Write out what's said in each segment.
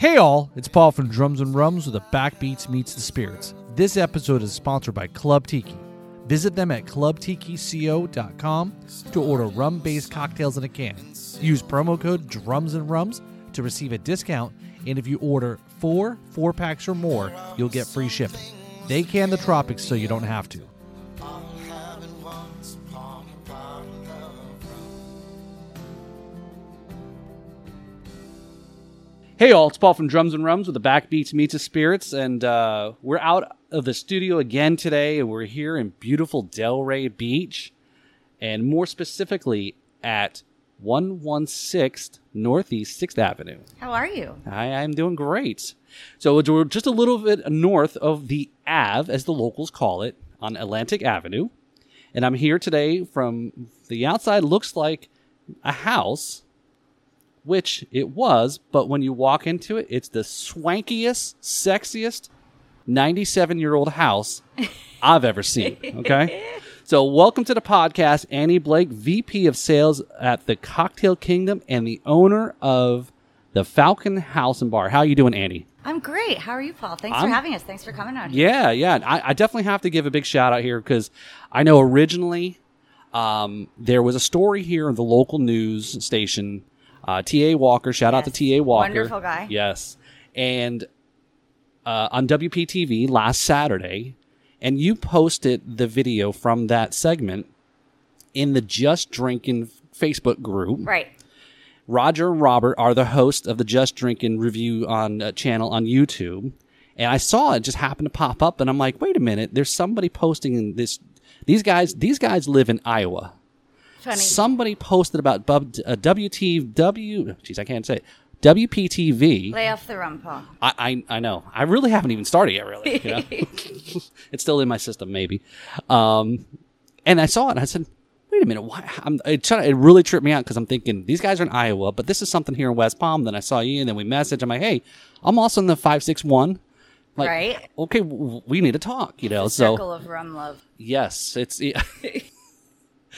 Hey all, it's Paul from Drums and Rums with the Backbeats Meets the Spirits. This episode is sponsored by Club Tiki. Visit them at clubtikico.com to order rum-based cocktails in a can. Use promo code Drums and Rums to receive a discount, and if you order four four packs or more, you'll get free shipping. They can the tropics so you don't have to. Hey all, it's Paul from Drums and Rums with the Backbeats Meets the Spirits, and uh, we're out of the studio again today, and we're here in beautiful Delray Beach, and more specifically at 116 Northeast 6th Avenue. How are you? I am doing great. So we're just a little bit north of the Ave, as the locals call it, on Atlantic Avenue. And I'm here today from the outside looks like a house, which it was, but when you walk into it, it's the swankiest, sexiest 97 year old house I've ever seen. Okay. So, welcome to the podcast, Annie Blake, VP of Sales at the Cocktail Kingdom and the owner of the Falcon House and Bar. How are you doing, Annie? I'm great. How are you, Paul? Thanks I'm- for having us. Thanks for coming on. here. Yeah, yeah. I, I definitely have to give a big shout out here because I know originally um, there was a story here in the local news station. Uh, T.A. Walker, shout out to T.A. Walker. Wonderful guy. Yes. And uh, on WPTV last Saturday, and you posted the video from that segment in the Just Drinking Facebook group. Right. Roger and Robert are the hosts of the Just Drinking review on uh, channel on YouTube, and I saw it just happen to pop up, and I'm like, wait a minute, there's somebody posting in this. These guys, these guys live in Iowa. Funny. Somebody posted about bub, uh, WTW. Jeez, I can't say it. WPTV. Lay off the rum, Paul. I, I I know. I really haven't even started yet. Really, you know? it's still in my system, maybe. Um, and I saw it. and I said, "Wait a minute! Why?" I'm, it, it really tripped me out because I'm thinking these guys are in Iowa, but this is something here in West Palm. Then I saw you, and then we messaged. I'm like, "Hey, I'm also in the five six one." Like, Right. Okay, w- we need to talk. You know, so Circle of rum love. Yes, it's yeah.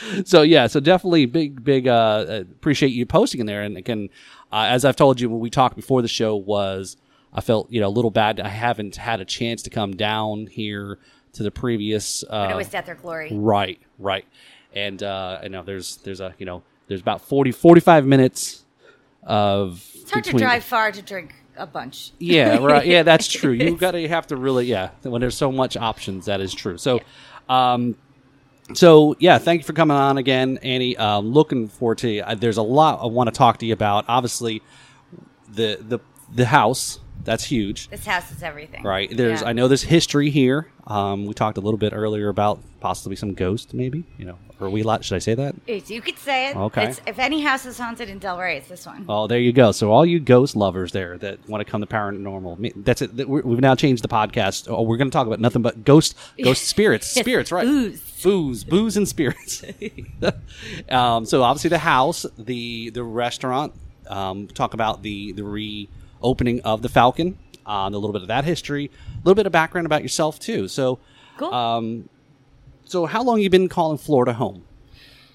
so yeah, so definitely big big uh uh, appreciate you posting in there and again uh, as I've told you when we talked before the show was I felt, you know, a little bad I haven't had a chance to come down here to the previous uh it was death or glory. right, right. And uh I know there's there's a, you know, there's about 40 45 minutes of It's hard to drive far to drink a bunch. yeah, right. Yeah, that's true. You got to have to really, yeah. When there's so much options, that is true. So, um, so yeah, thank you for coming on again, Annie. Um, looking forward to. Uh, there's a lot I want to talk to you about. Obviously, the the the house that's huge, This house is everything. right? There's Yeah. I know there's history here. Um, we talked a little bit earlier about possibly some ghost, maybe. You know, are we allowed? Should I say that? It's- You could say it. Okay. It's, if any house is haunted in Delray, it's this one. Oh, there you go. So all you ghost lovers there that want to come to paranormal, that's it. We've now changed the podcast. Oh, we're going to talk about nothing but ghost, ghost spirits, spirits, right? Booze. booze, booze, and spirits. um, so obviously the house, the the restaurant. Um, talk about the the reopening of the Falcon. Uh, a little bit of that history, a little bit of background about yourself too. So, Cool. um, so how long you been calling Florida home?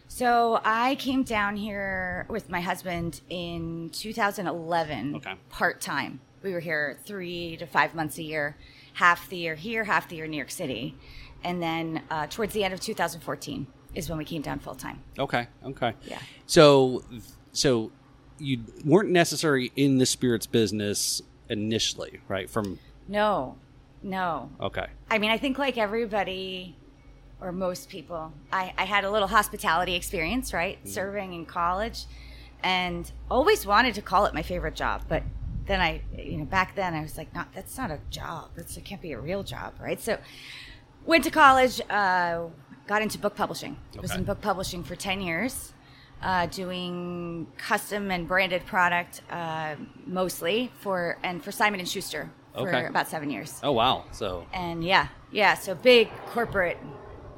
So I came down here with my husband in 2011, Okay. part time. We were here three to five months a year, half the year here, half the year in New York City, and then uh, towards the end of 2014 is when we came down full time. Okay. Okay. Yeah. So, so you weren't necessarily in the spirits business initially, right? From No, no. okay. I mean, I think like everybody or most people, I, I had a little hospitality experience, right? Serving in college and always wanted to call it my favorite job. But then I, you know, back then I was like, not, that's not a job. That's, it can't be a real job, right? So went to college, uh, got into book publishing. Was Okay. in book publishing for 10 years. Uh, doing custom and branded product uh, mostly for and for Simon and Schuster for Okay. about seven years Oh wow. So and yeah, yeah. So big corporate,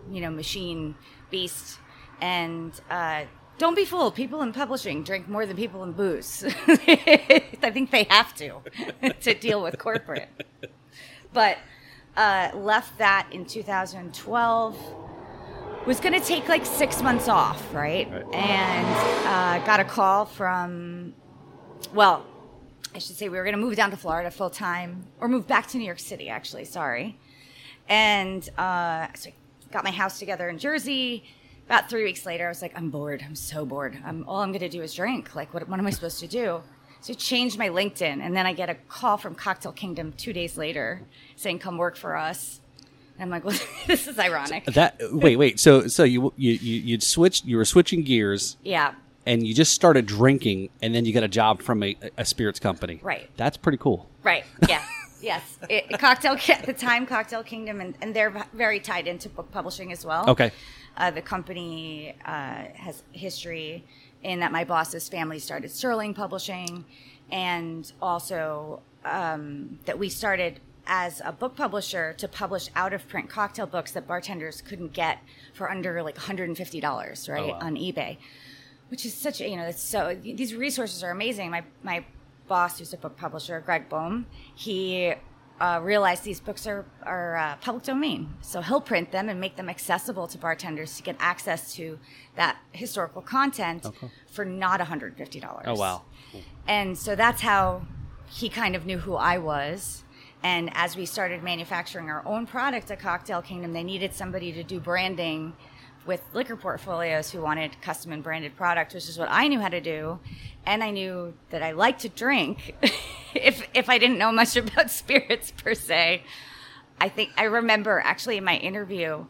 you know, machine beast, and uh, don't be fooled. People in publishing drink more than people in booze. I think they have to to deal with corporate. But uh, left that in 2012. Was going to take like six months off, right? Right. And uh, got a call from, well, I should say we were going to move down to Florida full time, or move back to New York City. Actually, sorry. And uh, so I got my house together in Jersey. About three weeks later, I was like, I'm bored. I'm so bored. I'm, all I'm going to do is drink. Like, what, what am I supposed to do? So I changed my LinkedIn, and then I get a call from Cocktail Kingdom two days later saying, "Come work for us." I'm like, well, this is ironic. That wait, wait. So so you you you you'd switched. You were switching gears, yeah, and you just started drinking, and then you got a job from a, a spirits company. Right. That's pretty cool. right. Yeah. Yes, it, cocktail at the time, Cocktail Kingdom, and, and they're very tied into book publishing as well. Okay. Uh, the company uh, has history in that my boss's family started Sterling Publishing, and also um, that we started as a book publisher to publish out of print cocktail books that bartenders couldn't get for under like $150, right, Oh, wow. on eBay, which is such a, you know, it's so, these resources are amazing. My, my boss, who's a book publisher, Greg Boehm, he uh, realized these books are, are uh, public domain. So he'll print them and make them accessible to bartenders to get access to that historical content for not $150. Oh wow. And so that's how he kind of knew who I was. And as we started manufacturing our own product at Cocktail Kingdom, they needed somebody to do branding with liquor portfolios who wanted custom and branded product, which is what I knew how to do. And I knew that I liked to drink if if I didn't know much about spirits per se. I think I remember actually in my interview,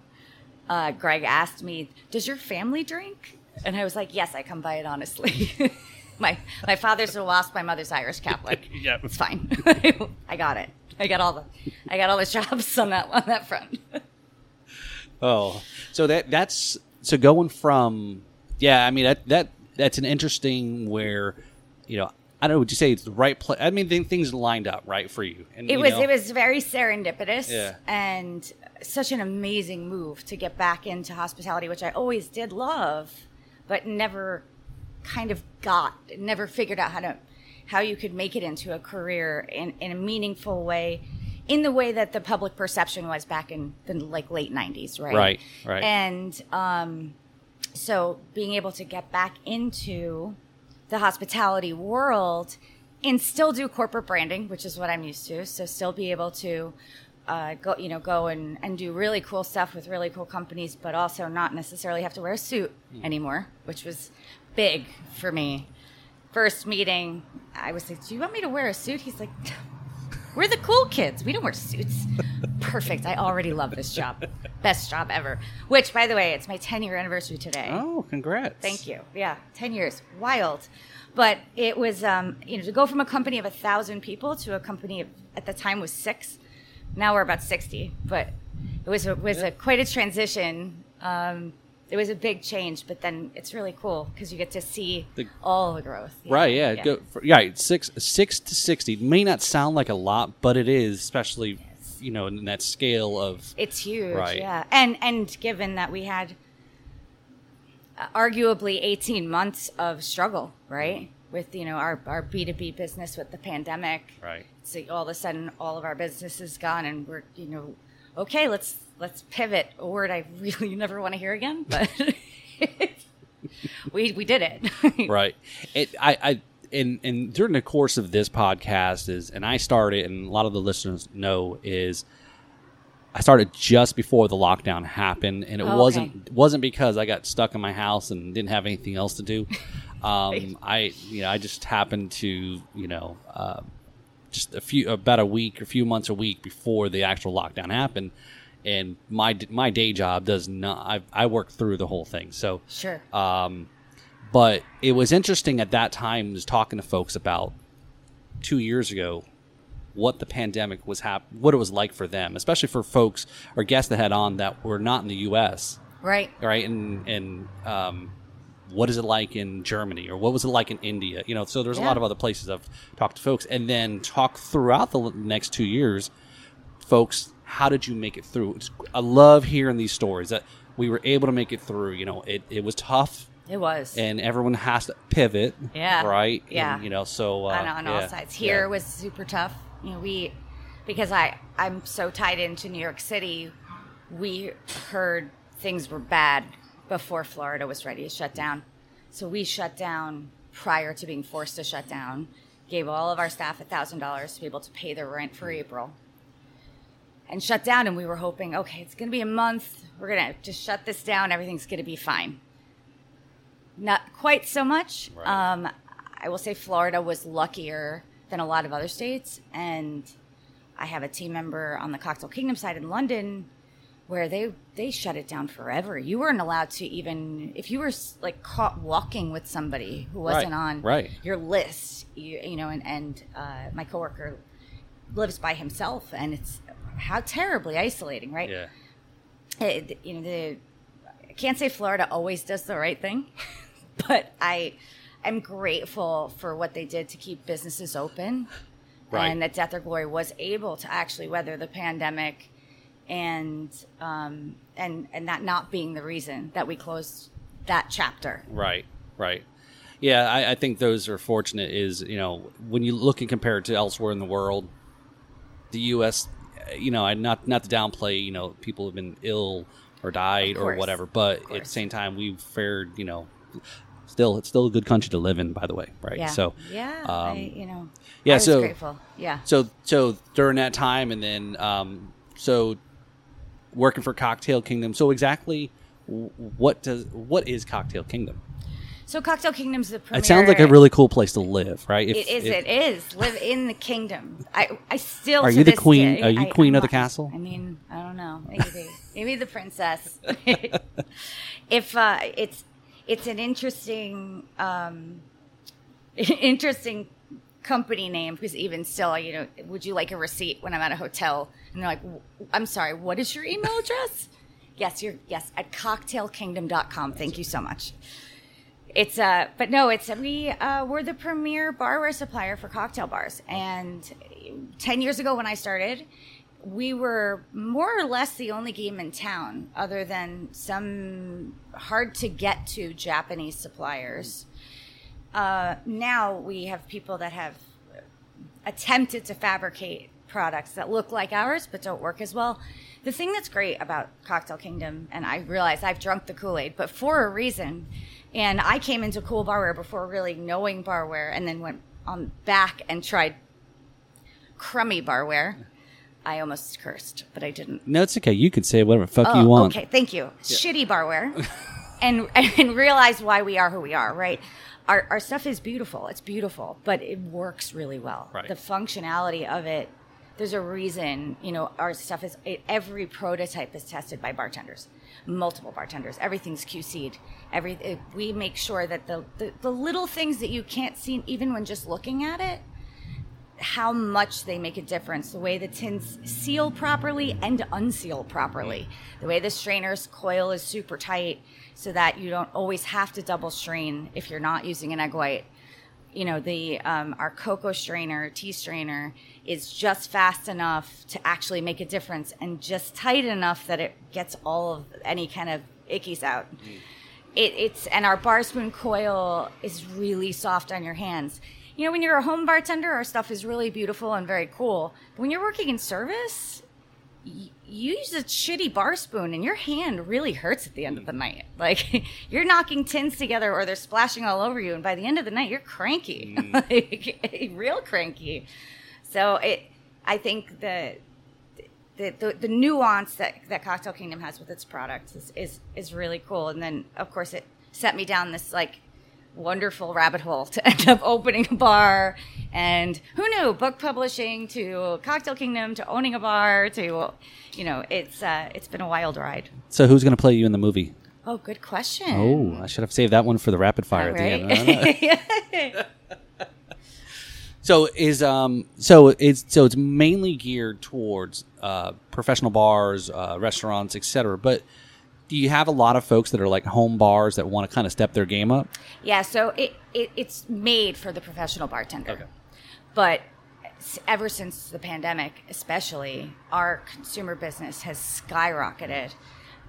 uh, Greg asked me, "Does your family drink?" And I was like, "Yes, I come by it honestly." my my father's a wasp, my mother's Irish Catholic. Yep. it's fine. I got it. I got all the I got all the jobs on that on that front. Oh, so that that's so going from yeah. I mean that that that's an interesting where you know I don't know. Would you say it's the right place? I mean, th- things lined up right for you. And It you was know, it was very serendipitous Yeah. and such an amazing move to get back into hospitality, which I always did love, but never kind of got, never figured out how to how you could make it into a career in, in a meaningful way, in the way that the public perception was back in the like late nineties, right? Right, right. And um, so being able to get back into the hospitality world and still do corporate branding, which is what I'm used to. So still be able to uh, go, you know, go and, and do really cool stuff with really cool companies, but also not necessarily have to wear a suit anymore, which was big for me. First meeting, I was like, "Do you want me to wear a suit?" He's like, "We're the cool kids. We don't wear suits." Perfect. I already love this job. Best job ever. Which, by the way, it's my 10 year anniversary today. Oh, congrats! Thank you. Yeah, 10 years. Wild. But it was, um, you know, to go from a company of a thousand people to a company of, at the time was six. Now we're about 60. But it was, a, was a, quite a transition. Um, it was a big change, but then it's really cool because you get to see The- all the growth. Yeah, Right? Yeah. Go for, yeah. Six six to sixty may not sound like a lot, but it is, especially you know in that scale of It's huge, Right. yeah. And and given that we had uh, arguably 18 months of struggle, right? With you know our our B2B business with the pandemic. right. So all of a sudden all of our business is gone and we're you know okay, let's let's pivot, a word I really never want to hear again, but we we did it. right. It, I, I, and, and during the course of this podcast is, and I started, and a lot of the listeners know is, I started just before the lockdown happened, and it Oh, wasn't okay. wasn't because I got stuck in my house and didn't have anything else to do. Um, I, you know, I just happened to, you know, uh, just a few about a week or a few months a week before the actual lockdown happened, and my my day job does not. I I work through the whole thing, so sure. um, but it was interesting at that time was talking to folks about two years ago what the pandemic was hap- what it was like for them, especially for folks or guests that had on that were not in the U.S. right. Right, and and um, what is it like in Germany or what was it like in India? You know, so there's a lot of other places I've talked to folks, and then talk throughout the next two years, folks. How did you make it through? It's, I love hearing these stories that we were able to make it through. You know, it, it was tough It was. and everyone has to pivot. Yeah. Right. Yeah. And, you know, so uh, on, on all sides. Here yeah. was super tough. You know, we because I I'm so tied into New York City. We heard things were bad before Florida was ready to shut down, so we shut down prior to being forced to shut down, gave all of our staff $1,000 to be able to pay their rent for April and shut down. And we were hoping, okay, it's going to be a month. We're going to just shut this down. Everything's going to be fine. Not quite so much. Right. Um, I will say Florida was luckier than a lot of other states. And I have a team member on the Cocktail Kingdom side in London where they they shut it down forever. You weren't allowed to even if you were like caught walking with somebody who wasn't Right, on right. your list. You, you know, and and uh, my coworker lives by himself, and it's how terribly isolating, right? Yeah. It- you know, the I can't say Florida always does the right thing, but I am grateful for what they did to keep businesses open, Right. and that Death or Glory was able to actually weather the pandemic, and um, and and that not being the reason that we closed that chapter. Right, right. Yeah, I, I think those are fortunate. Is you know when you look and compare it to elsewhere in the world, the U.S. You know, I not not to downplay. You know, people have been ill or died or whatever, but at the same time, we've fared. You know, still it's still a good country to live in. By the way, right? Yeah. So yeah, um, I, you know, yeah, so- grateful. Yeah. so so during that time, and then um, so working for Cocktail Kingdom. So exactly, what does what is Cocktail Kingdom? So Cocktail Kingdom's the premier. It sounds like a really cool place to live, right? If- It is. if- it is. Live in the kingdom. I. I still. Are to you the queen- day- are you I- queen I'm of the castle? I mean, I don't know. Maybe. maybe the princess. if uh, it's it's an interesting um, interesting company name because even still, you know, would you like a receipt when I'm at a hotel? And they're like, "W- I'm sorry, what is your email address? yes, you're yes at cocktailkingdom.com. Thank you so much. It's uh, but no, it's we uh, we're the premier barware supplier for cocktail bars, and ten years ago when I started, we were more or less the only game in town, other than some hard to get to Japanese suppliers. Uh, now we have people that have attempted to fabricate products that look like ours but don't work as well. The thing that's great about Cocktail Kingdom, and I realize I've drunk the Kool Aid, but for a reason. And I came into cool barware before really knowing barware, and then went on back and tried crummy barware. I almost cursed, but I didn't. No, it's okay. You can say whatever the fuck Oh, you want. Okay, thank you. Shitty barware, and and realize why we are who we are. Right, our our stuff is beautiful. It's beautiful, but it works really well. Right. The functionality of it. There's a reason, you know, our stuff is it, every prototype is tested by bartenders, multiple bartenders. Everything's QC'd. Every it, we make sure that the, the the little things that you can't see even when just looking at it how much they make a difference. The way the tins seal properly and unseal properly. The way the strainer's coil is super tight so that you don't always have to double strain if you're not using an egg white. You know, the um, our cocoa strainer, tea strainer, is just fast enough to actually make a difference and just tight enough that it gets all of any kind of ickies out it, it's and our bar spoon coil is really soft on your hands. You know, when you're a home bartender, our stuff is really beautiful and very cool. But when you're working in service, y- you use a shitty bar spoon, and your hand really hurts at the end of the night. Like you're knocking tins together, or they're splashing all over you, and by the end of the night, you're cranky, mm. like, real cranky. So it, I think the the, the, the nuance that, that Cocktail Kingdom has with its products is, is, is really cool. And then, of course, it set me down this like wonderful rabbit hole to end up opening a bar. And who knew? Book publishing to Cocktail Kingdom to owning a bar to, you know, it's uh, it's been a wild ride. So who's going to play you in the movie? Oh, good question. Oh, I should have saved that one for the rapid fire at the end. So is um so it's so it's mainly geared towards uh, professional bars, uh, restaurants, etc. But do you have a lot of folks that are like home bars that want to kind of step their game up? Yeah, so it, it it's made for the professional bartender. Okay. But ever since the pandemic, especially, our consumer business has skyrocketed.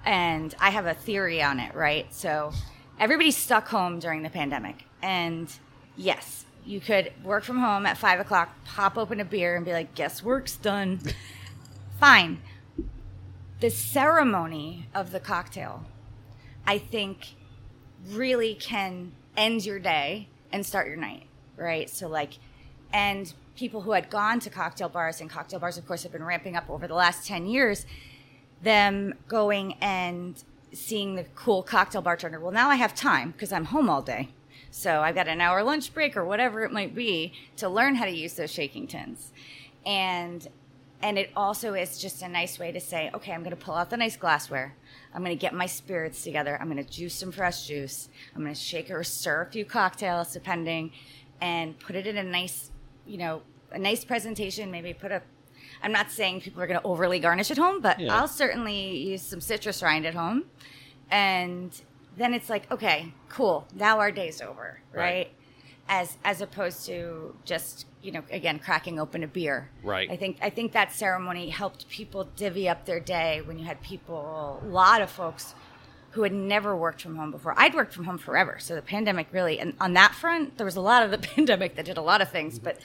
And I have a theory on it, right? So everybody's stuck home during the pandemic. And yes, you could work from home at five o'clock, pop open a beer, and be like, guess work's done. Fine. The ceremony of the cocktail, I think, really can end your day and start your night, right? So, like, and people who had gone to cocktail bars and cocktail bars of course have been ramping up over the last 10 years them going and seeing the cool cocktail bartender well now i have time because i'm home all day so i've got an hour lunch break or whatever it might be to learn how to use those shaking tins and and it also is just a nice way to say okay i'm going to pull out the nice glassware. I'm going to get my spirits together. I'm going to juice some fresh juice. I'm going to shake or stir a few cocktails depending and put it in a nice you know a nice presentation. Maybe put a i'm not saying people are going to overly garnish at home but Yeah. i'll certainly use some citrus rind at home. And then it's like okay cool. Now our day's over Right. right, as as opposed to just you know again cracking open a beer. Right. i think i think that ceremony helped people divvy up their day when you had people a lot of folks who had never worked from home before. I'd worked from home forever so the pandemic really and on that front there was a lot of the pandemic that did a lot of things mm-hmm. but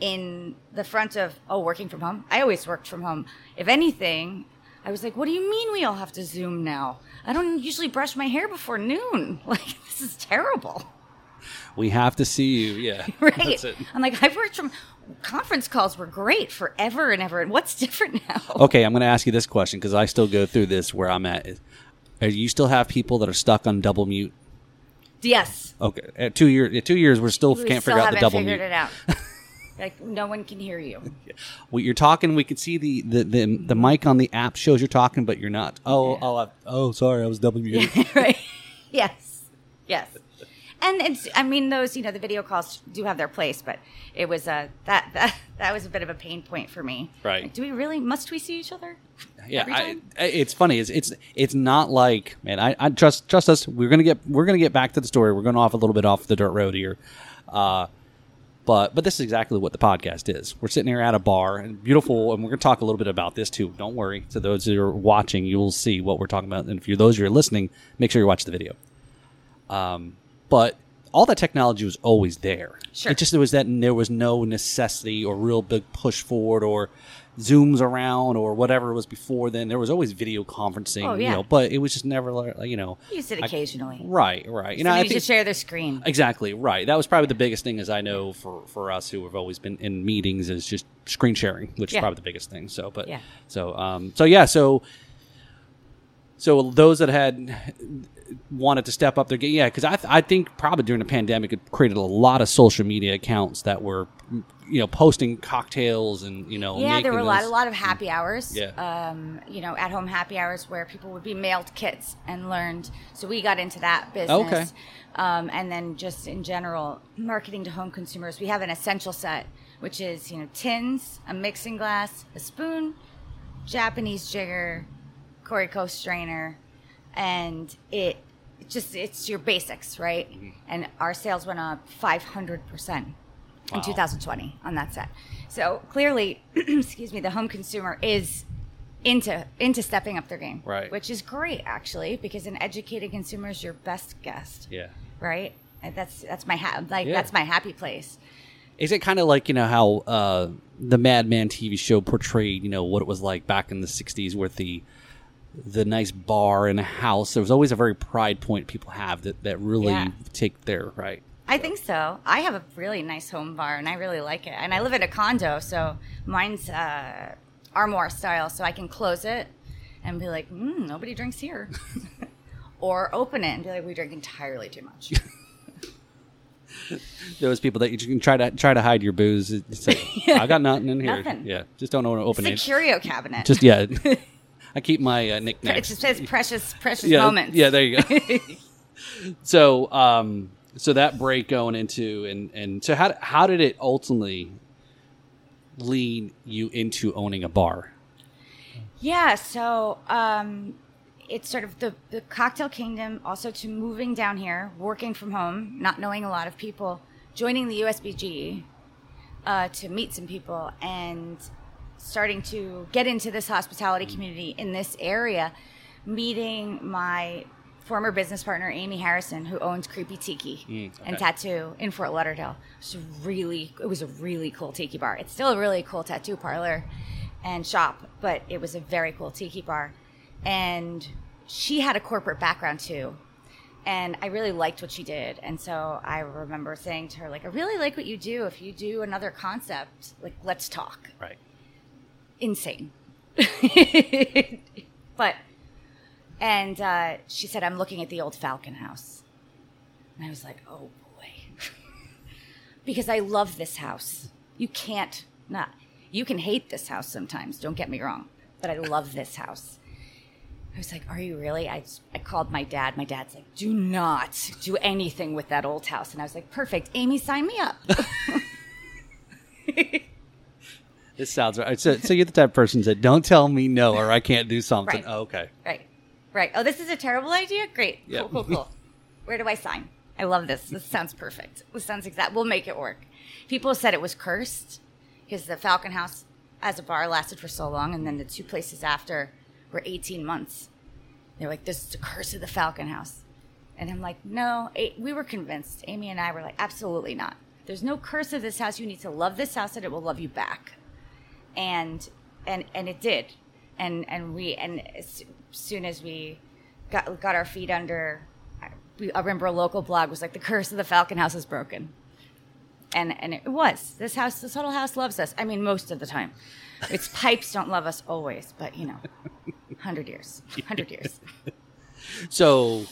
in the front of oh working from home i always worked from home. If anything i was like what do you mean we all have to zoom now? I don't usually brush my hair before noon. Like this is terrible We have to see you. Yeah. right That's it. i'm like i've worked from conference calls were great forever and ever and what's different now Okay, I'm going to ask you this question because I still go through this where I'm at. Are you still have people that are stuck on double mute? yes Okay, at two years, two years, we're still we can't still figure out the double figured mute. it out like no one can hear you Well, you're talking. We can see the, the, the, the mic on the app shows you're talking, but you're not. Oh, oh, I, oh, sorry, I was double muted. right yes yes and it's i mean those you know the video calls do have their place but it was a that that, that was a bit of a pain point for me Right. Like, do we really must we see each other yeah, I, it's funny. It's it's it's not like man. I, I trust trust us. We're gonna get we're gonna get back to the story. We're going off a little bit off the dirt road here. Uh, but but this is exactly what the podcast is. We're sitting here at a bar and beautiful, and we're going to talk a little bit about this too. Don't worry. To those who are watching, you will see what we're talking about, and for those who are listening, make sure you watch the video. Um, but all that technology was always there. Sure. It just there was that there was no necessity or real big push forward or zooms around or whatever it was before then. There was always video conferencing, Oh, you yeah. know, but it was just never like you know. use it I- occasionally right, right. You know, I think share their screen Exactly right. That was probably the biggest thing, as I know for for us who have always been in meetings, is just screen sharing, which is probably the biggest thing. So, but Yeah. so um, so yeah, so so those that had wanted to step up their game, yeah, because I th- I think probably during the pandemic it created a lot of social media accounts that were you know posting cocktails and you know yeah, there were a lot, those- a lot of happy hours. Yeah. Um, you know, at home happy hours where people would be mailed kits and learned. So we got into that business. Okay. Um, and then just in general, marketing to home consumers. We have an essential set, which is you know tins, a mixing glass, a spoon, Japanese jigger, Koriko strainer, and it just it's your basics, right? Mm-hmm. And our sales went up five hundred percent in 2020 on that set. So clearly, excuse me, the home consumer is into into stepping up their game, Right. Which is great actually, because an educated consumer is your best guest, Yeah. right? And that's that's my ha- like Yeah. that's my happy place. Is it kind of like you know how uh, the Mad Men TV show portrayed you know what it was like back in the '60s with the the nice bar and a house? There was always a very pride point people have that that really Yeah. take their right. I think so. I have a really nice home bar, and I really like it. And I live in a condo, so mine's uh, armoire style, so I can close it and be like, mm, nobody drinks here, or open it and be like, we drink entirely too much. Those people that you can try to try to hide your booze. It's like, I got nothing in here. Nothing. Yeah, just don't want to it's open a it. curio cabinet. Just yeah. I keep my uh, it knickknacks. just says precious, precious yeah, moments. Yeah, there you go. so, um, so that break going into and and so how how did it ultimately lead you into owning a bar? Yeah, so um, it's sort of the, the cocktail kingdom, also to moving down here, working from home, not knowing a lot of people, joining the USBG uh, to meet some people, and starting to get into this hospitality community in this area, meeting my former business partner Amy Harrison, who owns Creepy Tiki Mm, and. Tattoo in Fort Lauderdale. It was really, it was a really cool tiki bar. It's still a really cool tattoo parlor and shop, but it was a very cool tiki bar. And she had a corporate background too. and I really liked what she did. And so I remember saying to her, like, I really like what you do. If you do another concept, like, let's talk. Right. Insane. but, and uh, she said, I'm looking at the old Falcon House. And I was like, oh boy. because I love this house. You can't not. You can hate this house sometimes, don't get me wrong. But I love this house. I was like, "Are you really?" I I called my dad. My dad's like, "Do not do anything with that old house." And I was like, "Perfect, Amy, sign me up." This sounds right. So, so you're the type of person that don't tell me no or I can't do something. Right. Oh, okay. right, right. Oh, this is a terrible idea. Great, Yep. cool, cool, cool. Where do I sign? I love this. This sounds perfect. This sounds exact. We'll make it work. People said it was cursed because the Falcon House as a bar lasted for so long, and then the two places after were 18 months. They're like, this is the curse of the Falcon House. And I'm like, no, we were convinced. Amy and I were like, absolutely not. There's no curse of this house. You need to love this house and it will love you back. And and and it did. And and we and as soon as we got got our feet under we, I remember a local blog was like the curse of the Falcon House is broken. And and it was. This house this little house loves us. I mean most of the time. Its pipes don't love us always, but you know. 100 years. 100 years. So,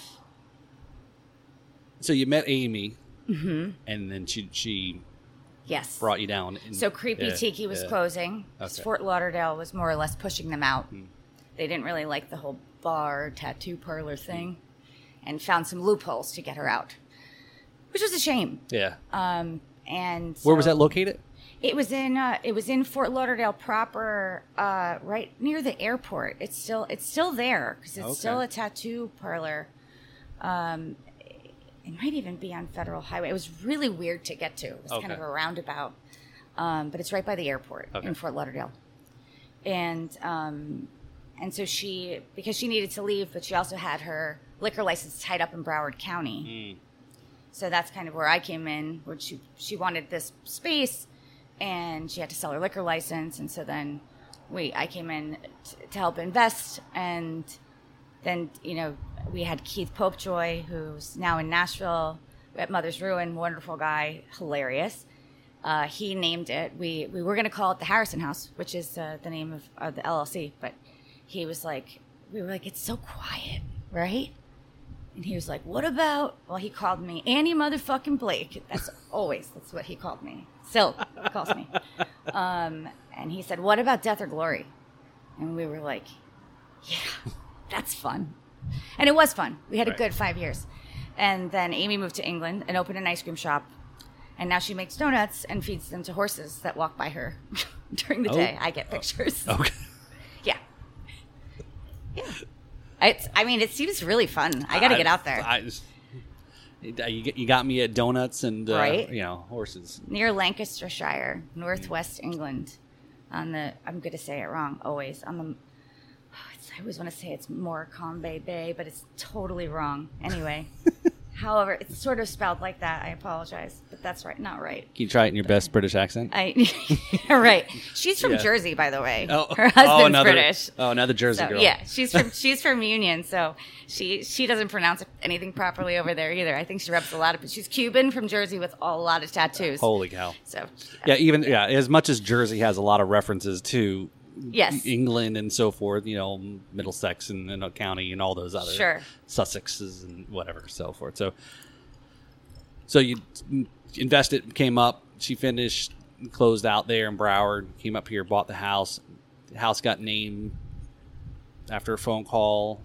so you met Amy, Mm-hmm. and then she she Yes. brought you down. and- So Creepy yeah, Tiki was yeah. closing. Okay. Fort Lauderdale was more or less pushing them out. They didn't really like the whole bar tattoo parlor thing, and found some loopholes to get her out, which was a shame. Yeah. Um, and Where was that located? It was in uh, it was in Fort Lauderdale proper, uh, right near the airport. It's still it's still there because it's Okay. still a tattoo parlor. Um, it might even be on Federal Highway. It was really weird to get to. It was kind of a roundabout, um, but it's right by the airport Okay. in Fort Lauderdale. And um, and so she because she needed to leave, but she also had her liquor license tied up in Broward County. So that's kind of where I came in, where she she wanted this space, and she had to sell her liquor license, and so then we I came in t- to help invest, and then you know we had Keith Popejoy, who's now in Nashville at Mother's Ruin, wonderful guy, hilarious. Uh, he named it. We we were going to call it the Harrison House, which is uh, the name of uh, the LLC, but he was like, we were like, it's so quiet, right? And he was like, "What about?" Well, he called me Annie motherfucking Blake. That's always that's what he called me. Still calls me. Um, and he said, "What about Death or Glory?" And we were like, "Yeah, that's fun." And it was fun. We had a good five years. And then Amy moved to England and opened an ice cream shop. And now she makes donuts and feeds them to horses that walk by her during the Oh. day. I get pictures. Okay. Yeah. Yeah. It's, I mean, it seems really fun. I got to get out there. I, just- you, got me at donuts and uh, Right. you know horses. near Lancastershire, northwest England. On the, I'm going to say it wrong always. On the, I always want to say it's Morecambe Bay, but it's totally wrong. Anyway, however, it's sort of spelled like that. I apologize, but that's right, not right. Can you try it in your best British accent? I, right. She's from Yeah. Jersey, by the way. oh, Her husband's oh, another, British. Oh, another Jersey So girl. yeah, she's from she's from Union, so she she doesn't pronounce anything properly over there either. I think she reps a lot of. She's Cuban from Jersey with a lot of tattoos. Holy cow. So Yeah, even yeah, as much as Jersey has a lot of references to yes, England and so forth, you know, Middlesex and, and County and all those other Sure. Sussexes and whatever, so forth. So, so you invested, came up, she finished, closed out there in Broward, came up here, bought the house. The house got named after a phone call,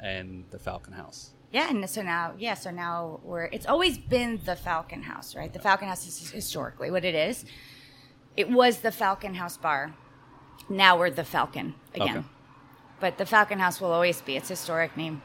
and the Falcon House. yeah, and so now yeah, so now we're. It's always been the Falcon House, right? The Falcon House is historically what it is. It was the Falcon House bar. Now we're the Falcon again. Okay. But the Falcon House will always be its historic name.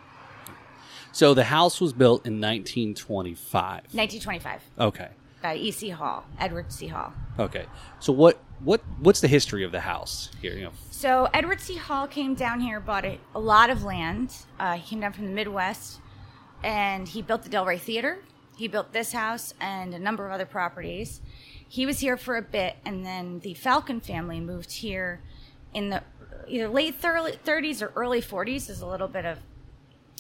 So the house was built in 1925. 1925 Okay. by E.C. Hall, Edward C. Hall. Okay. So what what what's the history of the house here? You know, So Edward C. Hall came down here, bought a, a lot of land. Uh, he came down from the Midwest, and he built the Delray Theater. He built this house and a number of other properties. He was here for a bit, and then the Falcon family moved here in the either late 30s or early 40s. There's a little bit of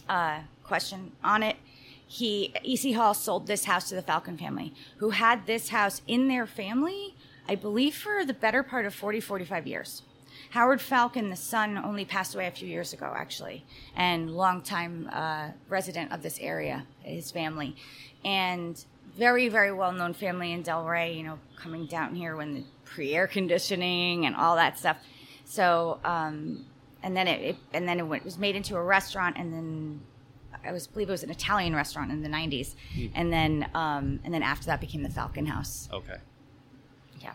uh, question on it. He E.C. Hall sold this house to the Falcon family, who had this house in their family, I believe, for the better part of 40, 45 years. Howard Falcon, the son, only passed away a few years ago, actually, and longtime uh, resident of this area, his family, and very, very well known family in Delray. You know, coming down here when the pre air conditioning and all that stuff. So, um, and then it, it and then it, went, it was made into a restaurant, and then I was believe it was an Italian restaurant in the '90s, and then um, and then after that became the Falcon House. Okay. Yeah.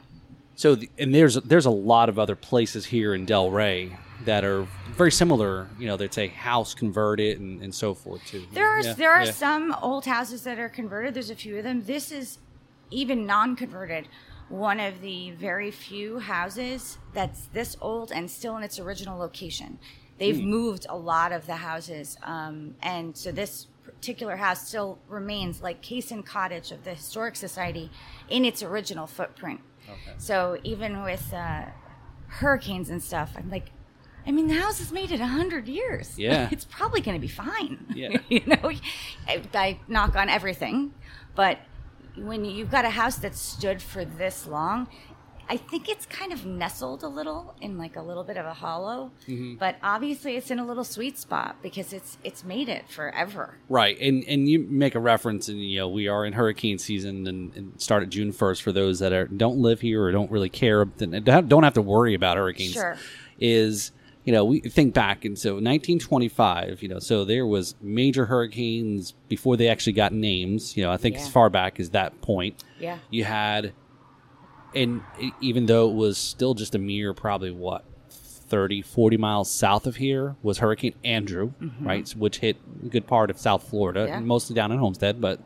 So, the, and there's there's a lot of other places here in Delray that are very similar. You know, they'd say house converted and, and so forth too. There are Yeah, there are yeah. some old houses that are converted. There's a few of them. This is even non-converted. One of the very few houses that's this old and still in its original location. They've Hmm. moved a lot of the houses, um, and so this particular house still remains like Cason Cottage of the Historic Society in its original footprint. Okay. So even with uh, hurricanes and stuff, I'm like, I mean, the house has made it a hundred years. Yeah. it's probably going to be fine. Yeah. you know, I, I knock on everything, but when you've got a house that's stood for this long, I think it's kind of nestled a little in like a little bit of a hollow, Mm-hmm. but obviously it's in a little sweet spot because it's it's made it forever. Right, and and you make a reference, and you know we are in hurricane season, and, and start at June first for those that are don't live here or don't really care, don't have to worry about hurricanes. Sure. Is you know we think back, and so 1925, you know, so there was major hurricanes before they actually got names. You know, I think Yeah. as far back as that point. Yeah. You had, and even though it was still just a mere probably what 30, 40 miles south of here was Hurricane Andrew, right, which hit a good part of South Florida, Mm-hmm. Yeah. and mostly down in Homestead, but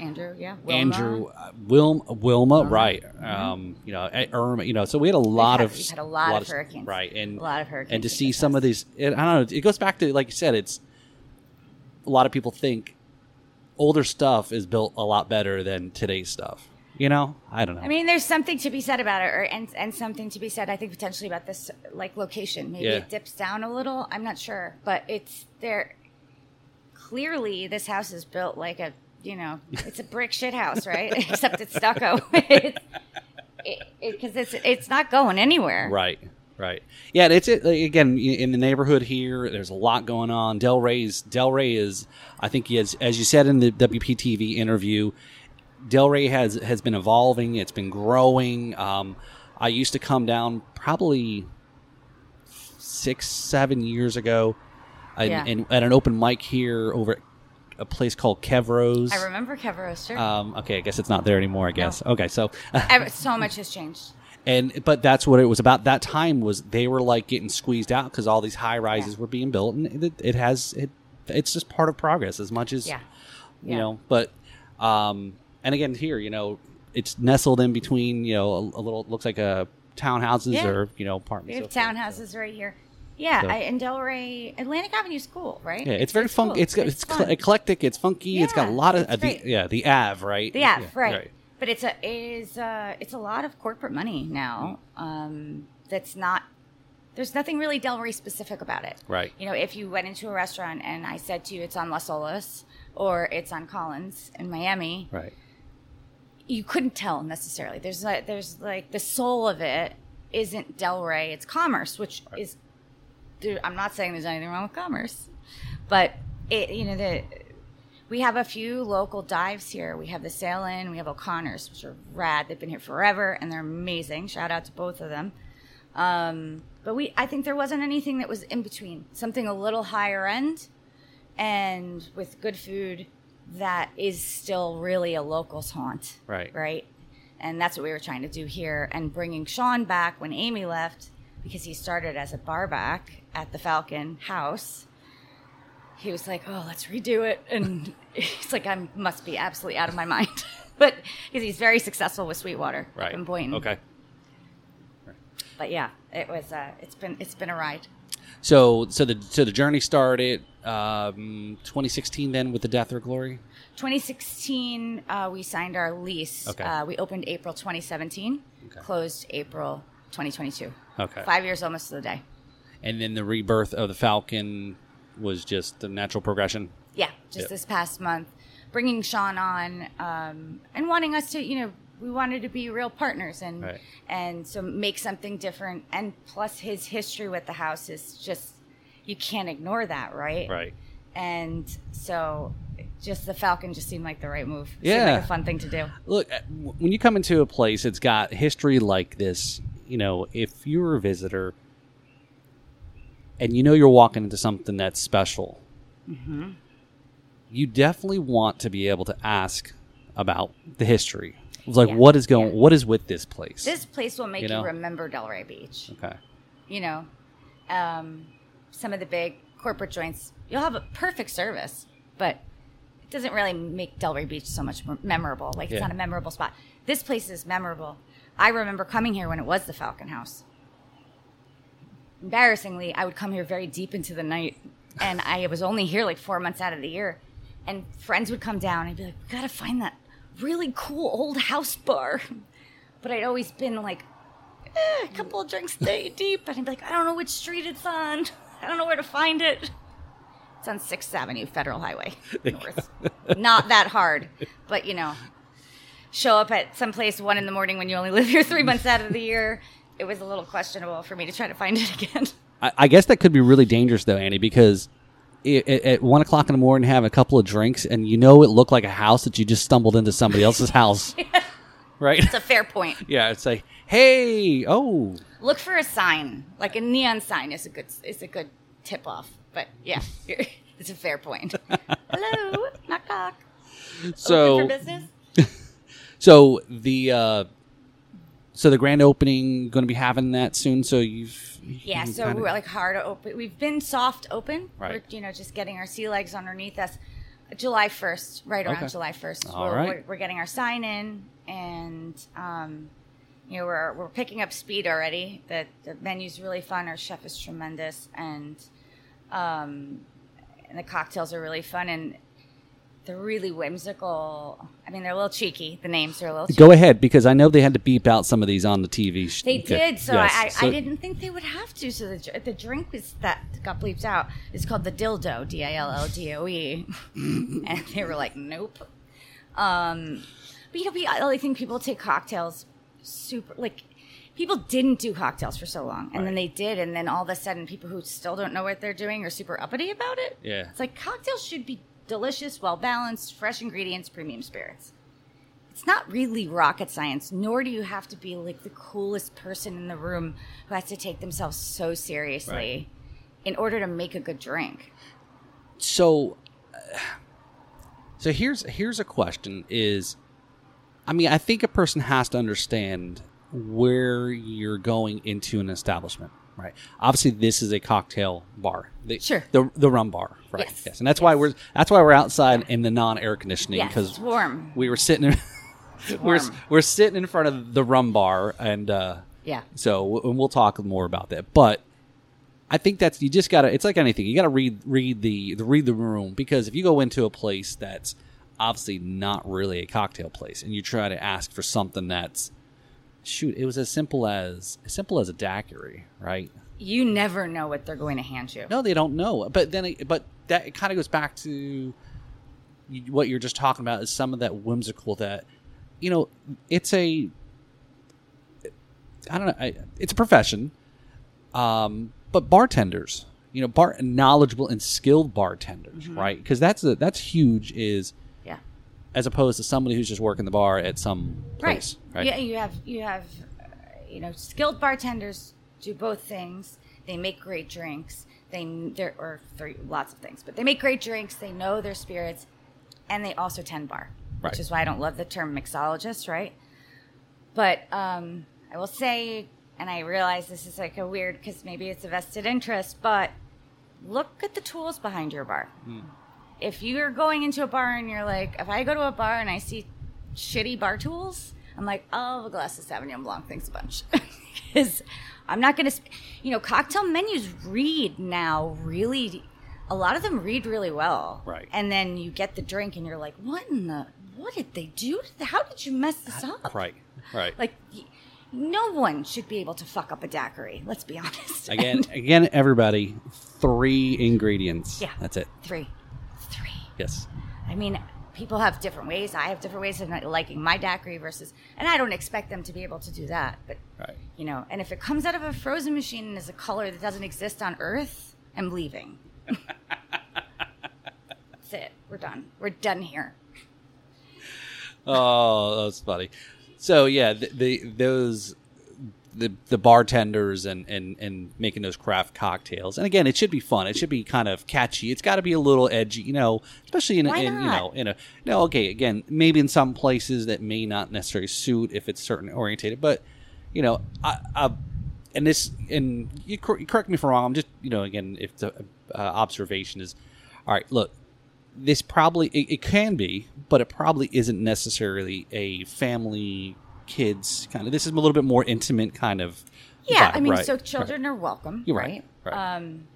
Andrew, yeah, Wilma. Andrew, uh, Wilma, Wilma, right? Um, you know, eh, Irma, you know, so we had a lot had- of Mm-hmm. we've had a lot of hurricanes. right? And A lot of hurricanes and to see some of these, it, I don't know, it goes back to like you said, it's a lot of people think older stuff is built a lot better than today's stuff. You know, I don't know. I mean, there's something to be said about it, or and and something to be said. I think potentially about this like location. Maybe Yeah. it dips down a little. I'm not sure, but it's there. Clearly, this house is built like a you know, it's a brick shit house, right? Except it's stucco. Because it, it, it's it's not going anywhere. Right, right. Yeah, it's it, again in the neighborhood here. There's a lot going on. Delray's Delray is, I think, as as you said in the WPTV interview, Delray has has been evolving. It's been growing. Um, I used to come down probably six, seven years ago, and, Yeah. and at an open mic here over at a place called Kevros. I remember Kevro's, sure. Um, okay, I guess it's not there anymore. I guess. Okay, so Ever- so much has changed. and but that's what it was about that time was they were like getting squeezed out because all these high rises Yeah. were being built and it, it has it it's just part of progress as much as Yeah. you Yeah. know but um and again here you know it's nestled in between you know a, a little looks like a townhouses Yeah. or you know We apartments have so forth, townhouses right here. Yeah, So- I, and Delray, Atlantic Avenue's cool, right? yeah it's very fun cool. it's it's, cl- eclectic it's funky it's got a lot of uh, the, yeah the Ave right The app, Yeah, right. But it's a it is uh it's a lot of corporate money now. Mm. Um, that's not. There's nothing really Delray specific about it. Right. You know, if you went into a restaurant and I said to you it's on Las Olas or it's on Collins in Miami, right you couldn't tell necessarily. There's like there's like the soul of it isn't Delray, it's commerce, which is there, I'm not saying there's anything wrong with commerce, but it you know the we have a few local dives here. We have the Sail Inn, we have O'Connor's, which are rad. They've been here forever and they're amazing. Shout out to both of them. Um, but we I think there wasn't anything that was in between. Something a little higher end and with good food that is still really a local's haunt. Right. Right. And that's what we were trying to do here. And bringing Sean back when Amy left, because he started as a barback at the Falcon House. He was like, "Oh, let's redo it," and he's like, "I must be absolutely out of my mind," but because he's very successful with Sweetwater right in Boynton. okay But yeah, it was. Uh, it's been it's been a ride. so so the so the journey started um 2016 then with the death or glory 2016, uh, we signed our lease. Okay. Uh, we opened April 2017, Okay. closed April 2022. Okay. Five years almost to the day. And then the rebirth of the Falcon was just the natural progression. Yeah, just Yep. this past month, bringing Sean on um, and wanting us to, you know, we wanted to be real partners and Right. and so make something different. And plus, his history with the house is just you can't ignore that, right? Right. And so, just the Falcon just seemed like the right move. Seemed Yeah. like a fun thing to do. Look, uh, when you come into a place that's got history like this, you know, if you're a visitor and you know you're walking into something that's special, Mm-hmm. you definitely want to be able to ask about the history. It's like, Yeah. what is going, Yeah. what is with this place? This place will make You you, remember Delray Beach. okay. you know, um, some of the big corporate joints, you'll have a perfect service, but it doesn't really make Delray Beach so much memorable. Like Yeah. it's not a memorable spot. This place is memorable. I remember coming here when it was the Falcon House. Embarrassingly, I would come here very deep into the night, and I was only here like four months out of the year. And friends would come down and be like, "We gotta find that really cool old house bar." But I'd always been like, eh, a couple of drinks day deep, and I'd be like, I don't know which street it's on. I don't know where to find it. It's on Sixth Avenue, Federal Highway North. Not that hard, but you know, show up at some place one in the morning when you only live here three months out of the year. It was a little questionable for me to try to find it again. I, I guess that could be really dangerous though, Andy, because i i at one o'clock in the morning, have a couple of drinks, and you know it looked like a house that you just stumbled into somebody else's house, right? It's a fair point. yeah, it's like, hey, oh, Look for a sign, like a neon sign, is a good is a good tip off. But yeah, it's a fair point. Hello, knock knock. so Open for business. so the uh, so the grand opening going to be having that soon. So you've Yeah, you so kinda- we're like hard open. We've been soft open. Right. We're, you know, just getting our sea legs underneath us. July 1st, right around Okay. July 1st. All we're, right. we're, we're getting our sign in and, um, you know, we're, we're picking up speed already. The, the menu's really fun. Our chef is tremendous. And, um, and the cocktails are really fun. And they're really whimsical. I mean, they're a little cheeky. The names are a little cheeky. Go ahead because I know they had to beep out some of these on the TV. sh- They Okay. did, so Yes. I, I, So- I didn't think they would have to. So the, the drink is that got bleeped out is called the dildo, D I L L D O E, and they were like, nope. Um, but you know, we- I think people take cocktails super like. People didn't do cocktails for so long, and then they did, and then all of a sudden, people who still don't know what they're doing are super uppity about it. Yeah. it's like cocktails should be delicious, well balanced, fresh ingredients, premium spirits it's not really rocket science, nor do you have to be like the coolest person in the room who has to take themselves so seriously Right. in order to make a good drink. so uh, so here's here's a question is i mean i think a person has to understand where you're going into an establishment right obviously this is a cocktail bar the, Sure. the, the rum bar right Yes. and that's why we're that's why we're outside in the non-air conditioning Yes, because it's warm. we were sitting in we're, we're sitting in front of the rum bar and uh Yeah. so and we'll talk more about that. But I think that's you just gotta. It's like anything. You gotta read read the, the read the room because if you go into a place that's obviously not really a cocktail place and you try to ask for something that's shoot, it was as simple as as simple as a daiquiri, right? You never know what they're going to hand you. No, they don't know. But then, it, but that it kind of goes back to what you're just talking about is some of that whimsical that you know it's a I don't know I, it's a profession, um, but bartenders, you know, bar knowledgeable and skilled bartenders, right? Because that's a, that's huge. Is. As opposed to somebody who's just working the bar at some place, right? Yeah, you have you have uh, you know skilled bartenders do both things. They make great drinks. They there or three lots of things, but they make great drinks. They know their spirits, and they also tend bar, Right. which is why I don't love the term mixologist, right? But um, I will say, and I realize this is like a weird because maybe it's a vested interest, but look at the tools behind your bar. If you're going into a bar and you're like, if I go to a bar and I see shitty bar tools, I'm like, oh, a glass of Sauvignon Blanc, thanks a bunch. Because I'm not going to, sp- you know, cocktail menus read now really, a lot of them read really well. Right. And then you get the drink and you're like, what in the, what did they do? How did you mess this up? Right, right. Like, no one should be able to fuck up a daiquiri. Let's be honest. again, And again, everybody, three ingredients. Yeah. that's it. three, three. Yes. I mean, people have different ways. I have different ways of liking my daiquiri versus, and I don't expect them to be able to do that. But Right. you know, and if it comes out of a frozen machine and is a color that doesn't exist on Earth, I'm leaving. That's it. We're done. We're done here. Oh, that's funny. So yeah, the, the those the the bartenders and, and and making those craft cocktails, and again, it should be fun. It should be kind of catchy. It's got to be a little edgy, you know, especially in, a- in you know in a no. Okay, again, maybe in some places that may not necessarily suit if it's certain orientated, but you know, I, I and this and you, cor- you correct me if I'm wrong. I'm just you know again if the uh, observation is all right. Look, this probably it, it can be, but it probably isn't necessarily a family kids kind of. This is a little bit more intimate kind of. Yeah, vibe, I mean, right, so right, children are welcome. You're right. right, right. Um,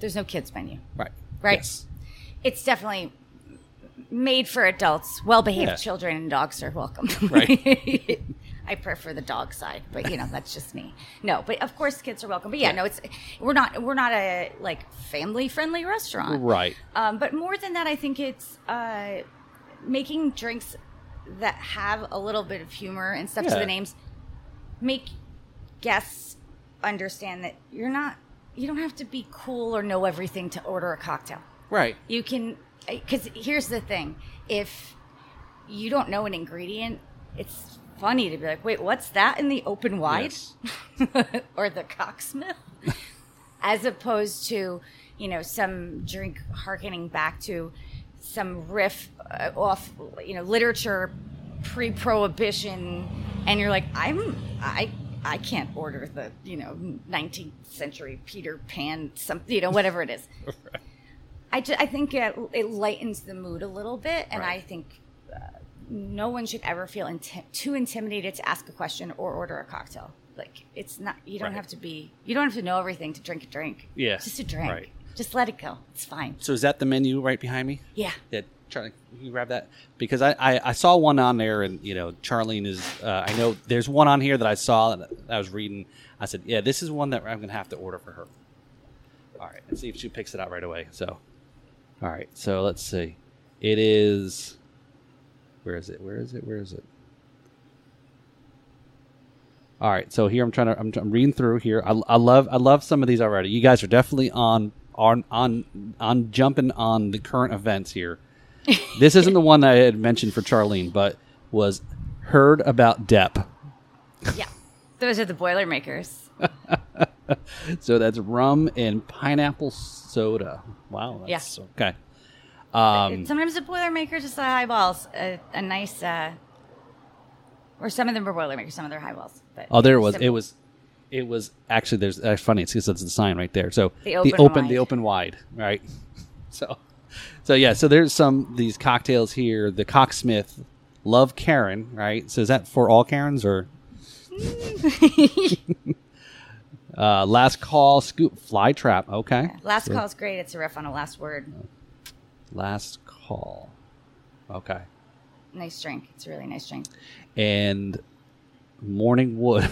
there's no kids menu. right, Right. Yes. It's definitely made for adults. Well-behaved Yeah. children and dogs are welcome. Right. I prefer the dog side, but you know that's just me. No, but of course kids are welcome. But yeah, no, it's we're not we're not a like family-friendly restaurant. Right. Um, but more than that, I think it's uh, making drinks that have a little bit of humor and stuff to the names. Make guests understand that you're not, you don't have to be cool or know everything to order a cocktail. Right. You can, because here's the thing if you don't know an ingredient, it's funny to be like, wait, what's that in the open wide? Yes. or the cocksmith? As opposed to, you know, some drink harkening back to some riff uh, off, you know, literature pre prohibition. And you're like, I'm, I, I can't order the, you know, 19th century Peter Pan, something, you know, whatever it is. I, ju- I think it, it lightens the mood a little bit, and Right. I think uh, no one should ever feel inti- too intimidated to ask a question or order a cocktail. Like it's not you don't Right. have to be you don't have to know everything to drink a drink. Yeah, just a drink. Just let it go. It's fine. So is that the menu right behind me? Yeah. Yeah, Charlie, can you grab that? Because I, I, I saw one on there, and you know, Charlene is. Uh, I know there's one on here that I saw that I was reading. I said, yeah, this is one that I'm gonna have to order for her. All right, and see if she picks it out right away. So, all right, so let's see. It is. Where is it? Where is it? Where is it? All right, so here I'm trying to I'm, I'm reading through here. I, I love I love some of these already. You guys are definitely on on on on jumping on the current events here. this isn't the one that I had mentioned for Charlene, but was heard about Depp. Yeah. Those are the Boilermakers. So that's rum and pineapple soda. Wow, that's okay. Um, Sometimes the Boilermakers just the highballs. A, a nice, uh, or some of them are Boilermakers, some of them are highballs. But oh, there it was. some- It was. It was actually. There's. That's funny. It's because it's the sign right there. So The open open, wide. the open wide, right? So, so yeah. So there's some these cocktails here. The Cocksmith, Love Karen, right? So is that for all Karens or? uh, last call, scoop, fly trap. Okay. Last So- call's great. It's a riff on a last word. Last call. Okay. Nice drink. It's a really nice drink. And morning wood.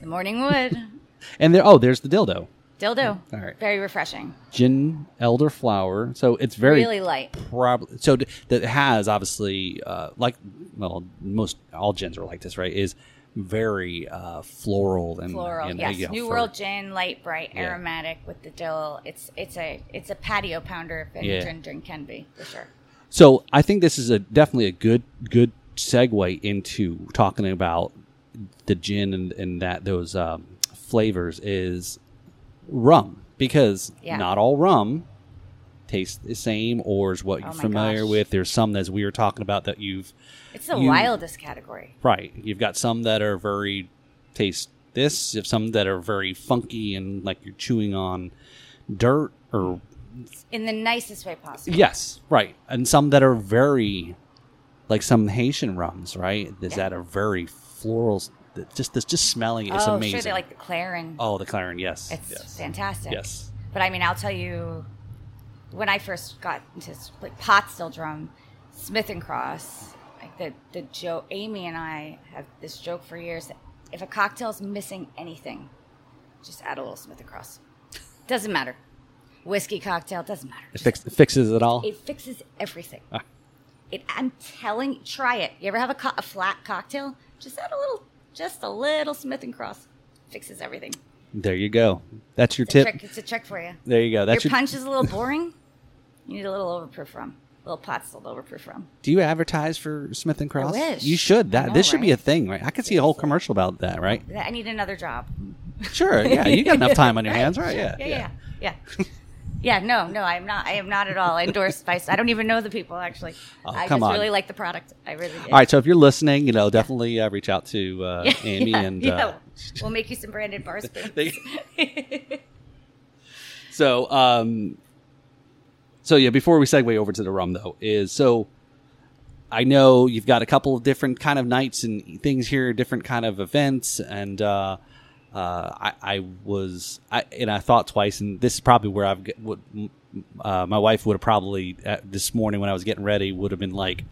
The morning wood. and there. Oh, there's the dildo. Dildo. All right. Very refreshing. Gin elderflower. So it's very really light. probably so th- that has obviously uh, like well most all gins are like this right is very uh, floral and Floral. and, yes. you know, New World gin, light, bright, Yeah. aromatic with the dill. It's it's a it's a patio pounder if any Yeah. gin drink can be for sure. so I think this is a definitely a good good segue into talking about the gin and, and that those um, flavors is rum because Yeah. not all rum tastes the same or is what Oh you're my familiar gosh. with there's some as we were talking about that you've It's the You- wildest category. Right. You've got some that are very taste this, you have some that are very funky and like you're chewing on dirt or In the nicest way possible. yes, right. And some that are very like some Haitian rums, right? Is Yeah. that are very floral that just this just smelling it is oh, amazing. sure. They like the Clairin. oh, the Clairin, yes. It's yes. fantastic. Yes. But I mean, I'll tell you, when I first got into like pot still drum, Smith and Cross, like the the joke. Amy and I have this joke for years that if a cocktail's missing anything, just add a little Smith and Cross. Doesn't matter. whiskey cocktail. Doesn't matter. It fix, fixes it all. It fixes everything. Ah. It. I'm telling. Try it. You ever have a, co- a flat cocktail? Just add a little, just a little Smith and Cross. Fixes everything. There you go. That's your It's a tip. trick. It's a trick for you. There you go. That's your your. punch is a little boring. You need a little overproof rum. A little pot still overproof rum. Do you advertise for Smith and Cross? I wish. You should. That know, this should be a thing, right? I could see a whole commercial about that, right? I need another job. Sure. Yeah, you got enough time on your hands, right? Yeah, Yeah. yeah, yeah. Yeah, Yeah, no, no, I'm not. I am not at all endorsed by. I don't even know the people actually. Oh, I just on. really like the product. I really do. All right. So if you're listening, you know, definitely uh, reach out to uh, Amy yeah, and. yeah. Uh, we'll make you some branded bar spoons. So, um, so yeah. Before we segue over to the rum, though, is so. I know you've got a couple of different kind of nights and things here, different kind of events, and uh, I, I was, I, and I thought twice, and this is probably where I've, what, uh, my wife would have probably uh, this morning when I was getting ready would have been like,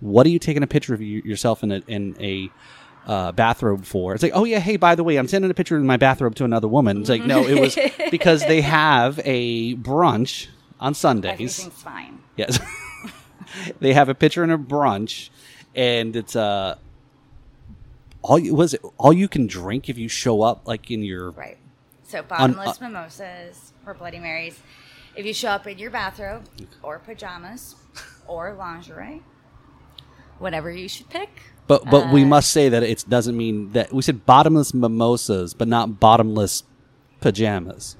"What are you taking a picture of yourself in a in a uh, bathrobe for?" It's like, "Oh yeah, hey, by the way, I'm sending a picture in my bathrobe to another woman." It's like, no, it was because they have a brunch on Sundays. Everything's fine. Yes. they have a picture and a brunch, and it's uh all you was it all you can drink if you show up like in your Right. So bottomless uh, mimosas or Bloody Marys. If you show up in your bathrobe or pajamas or lingerie, whatever you should pick. but but we uh, must say that it doesn't mean that we said bottomless mimosas, but not bottomless pajamas.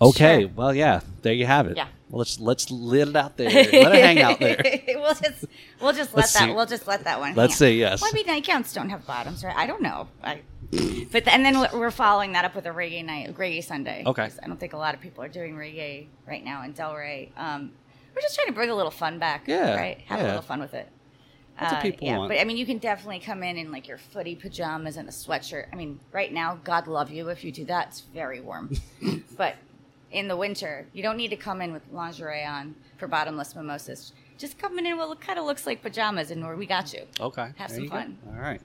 Okay, Sure. well yeah, there you have it. Yeah. Well, let's let's let it out there. let it hang out there. we'll just we'll just let Let's that see. we'll just let that one. Let's hang. say yes. Well, I mean, nightgowns don't have bottoms, right? I don't know. I, but and then we're following that up with a reggae night, reggae Sunday. Okay. 'Cause I don't think a lot of people are doing reggae right now in Delray. Um, we're just trying to bring a little fun back. Yeah, Right. Have a yeah. little fun with it. That's what people yeah, want. but I mean, you can definitely come in in like your footy pajamas and a sweatshirt. I mean, right now, God love you if you do that. It's very warm. but in the winter, you don't need to come in with lingerie on for bottomless mimosas. Just come in what kind of looks like pajamas, and we got you. Okay. Have there some you go. fun. All right.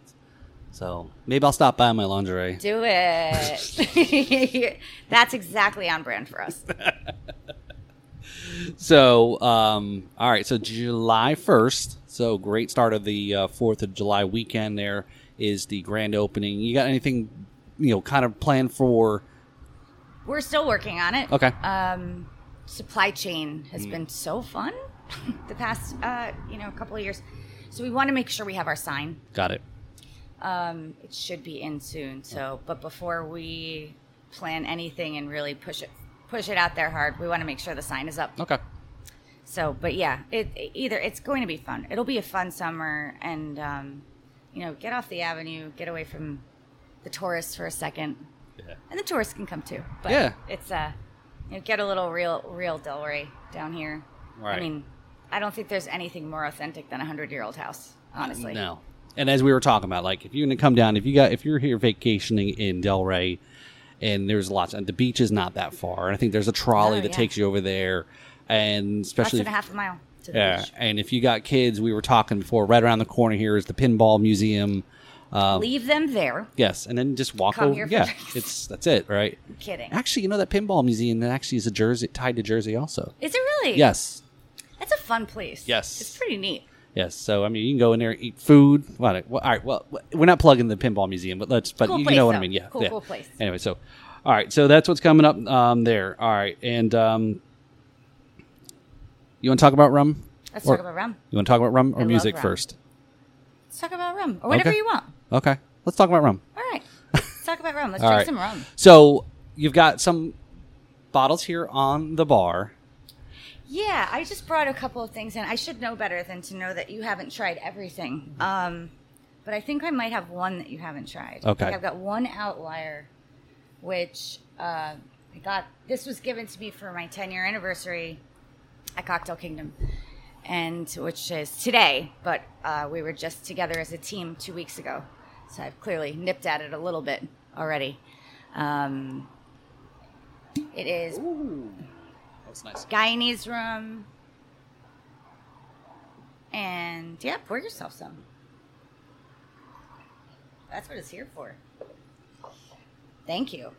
So maybe I'll stop by my lingerie. Do it. That's exactly on brand for us. So, um, all right. So July first. So great start of the uh, Fourth of July weekend. There is the grand opening. You got anything, you know, kind of planned for? We're still working on it. Okay. Um, supply chain has been so fun the past, uh, you know, couple of years. So we want to make sure we have our sign. Got it. Um, it should be in soon. So, but before we plan anything and really push it push it out there hard, we want to make sure the sign is up. Okay. So, but yeah, it either it's going to be fun. It'll be a fun summer, and um, you know, get off the avenue, get away from the tourists for a second, Yeah. and the tourists can come too. But Yeah. it's uh, you know, get a little real, real Delray down here. Right. I mean, I don't think there's anything more authentic than a hundred year old house. Honestly, No. And as we were talking about, like if you're going to come down, if you got if you're here vacationing in Delray, and there's lots, and the beach is not that far, and I think there's a trolley Oh, that yeah. takes you over there, and less especially than a half a mile to the Yeah, beach. and if you got kids, we were talking before. Right around the corner here is the pinball museum. Um, Leave them there. yes, and then just walk Come over. here Yeah, drinks. it's that's it, right? I'm kidding. Actually, you know that pinball museum that actually is a Jersey tied to Jersey also. Is it really? Yes, It's a fun place. Yes. It's pretty neat. yes. So I mean, you can go in there, eat food. Well, all right. Well, we're not plugging the pinball museum, but let's. But Cool you, place, know what I mean? Yeah, Cool, yeah. cool place. Anyway, so all right, so that's what's coming up um, there. All right, and um, you want to talk about rum? Let's Or- talk about rum. You want to talk about rum or I music rum. first? Let's talk about rum, or whatever Okay. you want. Okay, let's talk about rum. All right. Let's talk about rum. Let's All drink right. some rum. So you've got some bottles here on the bar. Yeah, I just brought a couple of things in. I should know better than to know that you haven't tried everything. Um, but I think I might have one that you haven't tried. Okay. I've got one outlier, which uh, I got. This was given to me for my 10 year anniversary at Cocktail Kingdom, and which is today. But uh, we were just together as a team two weeks ago, so I've clearly nipped at it a little bit already. Um, it is Ooh, that's nice. Guyanese rum. And yeah, pour yourself some. That's what it's here for. Thank you.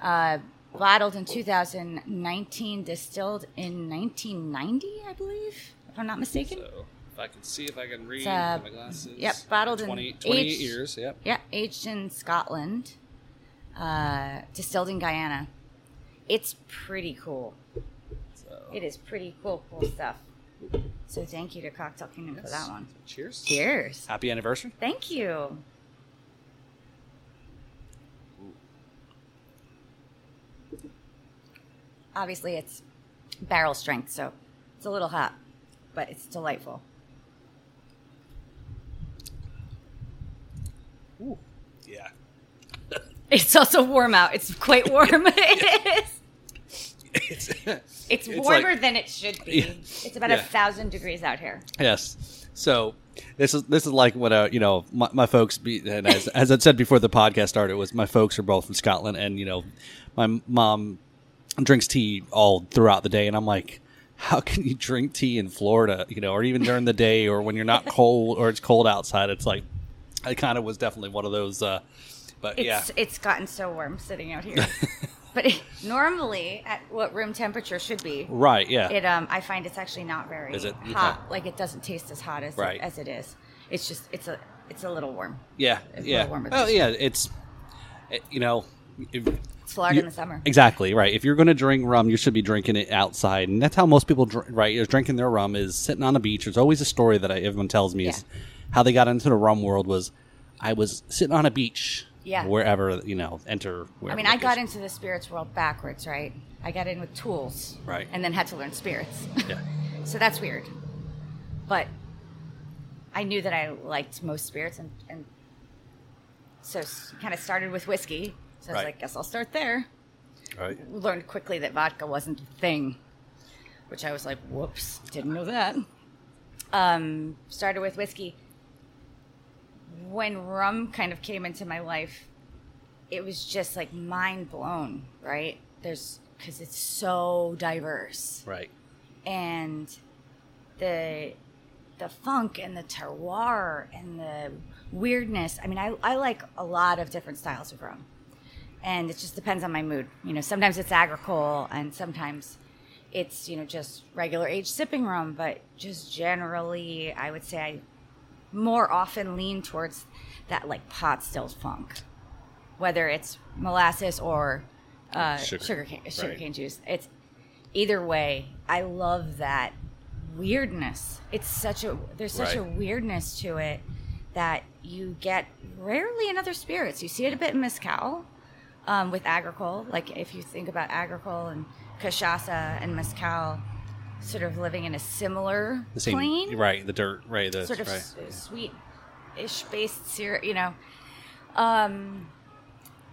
Uh, bottled in 2019, distilled in 1990, I believe, if I'm not mistaken. So I can see if I can read uh, my glasses. yep, bottled in 28 aged- years. Yep. Yeah, aged in Scotland, uh, distilled in Guyana. It's pretty cool. So, It is pretty cool, cool stuff. So thank you to Cocktail Kingdom for that one. Cheers. Cheers. Happy anniversary. Thank you. Obviously, it's barrel strength, so it's a little hot, but it's delightful. Ooh. Yeah. It's also warm out. It's quite warm. it is. It's, It's, It's warmer like- than it should be. Yeah. It's about a Yeah. thousand degrees out here. yes. So this is this is like what uh, you know my, my folks be and as as I said before the podcast started was my folks are both from Scotland and you know my mom drinks tea all throughout the day and I'm like how can you drink tea in Florida you know or even during the day or when you're not cold or it's cold outside it's like I kind of was definitely one of those uh but It's yeah it's gotten so warm sitting out here. but it, normally, at what room temperature should be, right yeah it um I find it's actually not very Is it? hot. Okay. Like it doesn't taste as hot as Right. it, as it is. It's just it's a it's a little warm. yeah It's a yeah little warmer oh yeah it's it, you know if, It's Florida You- in the summer. Exactly right. If you're going to drink rum, you should be drinking it outside, and that's how most people drink. Right, is drinking their rum is sitting on a beach. There's always a story that I, everyone tells me is Yeah. How they got into the rum world was I was sitting on a beach. Yeah. Wherever you know, enter. I mean, I got into the spirits world backwards, right? I got in with tools, Right. and then had to learn spirits. Yeah. so that's weird. But I knew that I liked most spirits, and, and so kind of started with whiskey. So I was Right. like, guess I'll start there. Right. Learned quickly that vodka wasn't a thing, which I was like, whoops, didn't know that. Um, started with whiskey. When rum kind of came into my life, it was just like mind blown, right? There's because it's so diverse Right. and the the funk and the terroir and the weirdness. I mean, I, I like a lot of different styles of rum, and it just depends on my mood. You know, sometimes it's agricole, and sometimes it's you know just regular aged sipping rum. But just generally, I would say I more often lean towards that like pot still funk, whether it's molasses or uh, Sugar. sugar cane, sugar Right. cane juice. It's either way. I love that weirdness. It's such a there's such a weirdness to it that you get rarely in other spirits. You see it a bit in mezcal um, with agricole. Like if you think about agricole and cachaça and mezcal, sort of living in a similar The same. plane Right. The dirt. Right. The sort of right. sweet-ish based syrup, you know, um,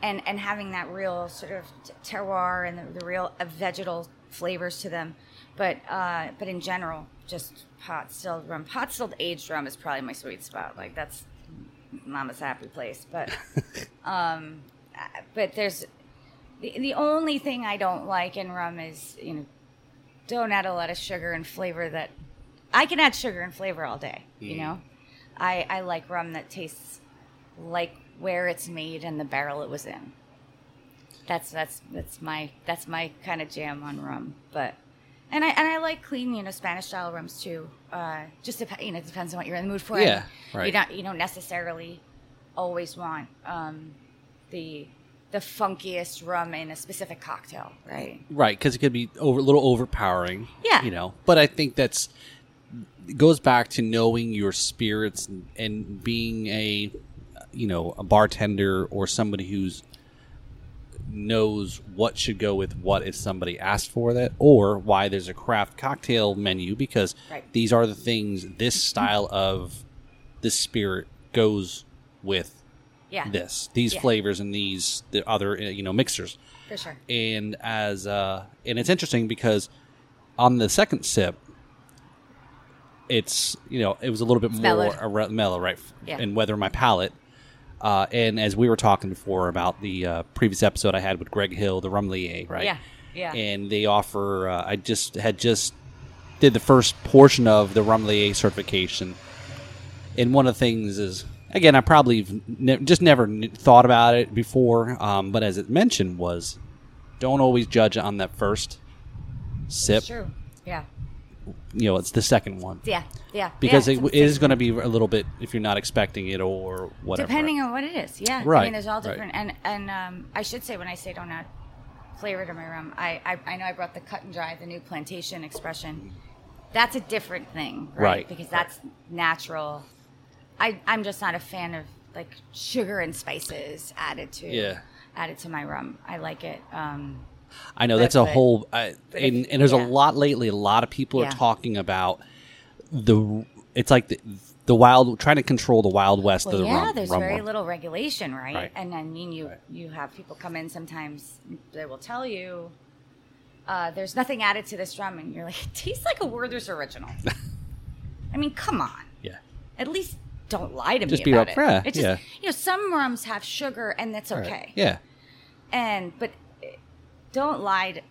and and having that real sort of terroir and the, the real uh, vegetal flavors to them. But uh, but in general, just pot stilled rum, pot stilled aged rum is probably my sweet spot. Like that's mama's happy place. But um, uh, but there's the the only thing I don't like in rum is you know don't add a lot of sugar and flavor that I can add sugar and flavor all day, you Mm. know? I, I like rum that tastes like where it's made and the barrel it was in. That's that's that's my that's my kind of jam on rum. But and I and I like clean, you know, Spanish style rums too. Uh, just dep- you know, it depends on what you're in the mood for. Yeah, right. You don't you don't necessarily always want um, the the funkiest rum in a specific cocktail, right? Right, because it could be over, a little overpowering. Yeah. You know, but I think that's goes back to knowing your spirits and, and being a, you know, a bartender or somebody who's knows what should go with what if somebody asked for that or why there's a craft cocktail menu because Right. these are the things this style of this spirit goes with Yeah. this these Yeah. flavors and these the other uh, you know mixers For sure. and as uh and it's interesting because on the second sip it's you know it was a little bit more mellowed. mellow right Yeah. and weather my palate uh, and as we were talking before about the uh, previous episode I had with Greg Hill, the Rumelier, right? Yeah, yeah. And they offer. Uh, I just had just did the first portion of the Rumelier certification, and one of the things is again I probably ne- just never thought about it before, um, but as it mentioned was don't always judge on that first sip. True. Yeah. You know, it's the second one Yeah. Yeah. because yeah, it it's- going to be a little bit if you're not expecting it or whatever. Depending on what it is, yeah. Right. I mean, there's all different, and and um, I should say when I say don't add flavor to my rum, I, I I know I brought the cut and dry, the new plantation expression. That's a different thing, right? Right, Because that's natural. I I'm just not a fan of like sugar and spices added to Yeah. added to my rum. I like it. Um, I know But- that's a but- whole, I and, if- and there's yeah. a lot lately. A lot of people Yeah. are talking about the. It's like the, the wild, trying to control the wild west Well, of the yeah, rum. there's rum very world. little regulation, right? Right. And I mean, you you have people come in sometimes. They will tell you uh, there's nothing added to this rum, and you're like, it tastes like a Werther's original. I mean, come on. Yeah, At least don't lie to Just me be about up- it. yeah, It just, yeah. You know, some rums have sugar, and that's Right. okay. Yeah, And but don't lie. To,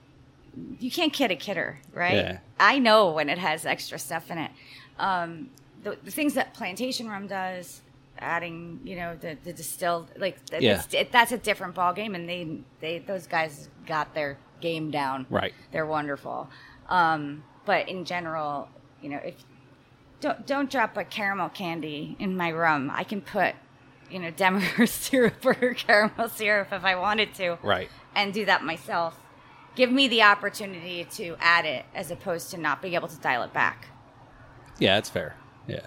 you can't kid a kidder, right? Yeah. I know when it has extra stuff in it. Um, the, the things that plantation rum does, adding, you know, the, the distilled, like th- Yeah. it's, it, that's a different ball game, and they they those guys got their game down. Right. They're wonderful. Um, but in general, you know, if don't don't drop a caramel candy in my rum, I can put, you know, Demerara syrup or caramel syrup if I wanted to right. and do that myself. Give me the opportunity to add it as opposed to not being able to dial it back. Yeah, that's fair. Yeah,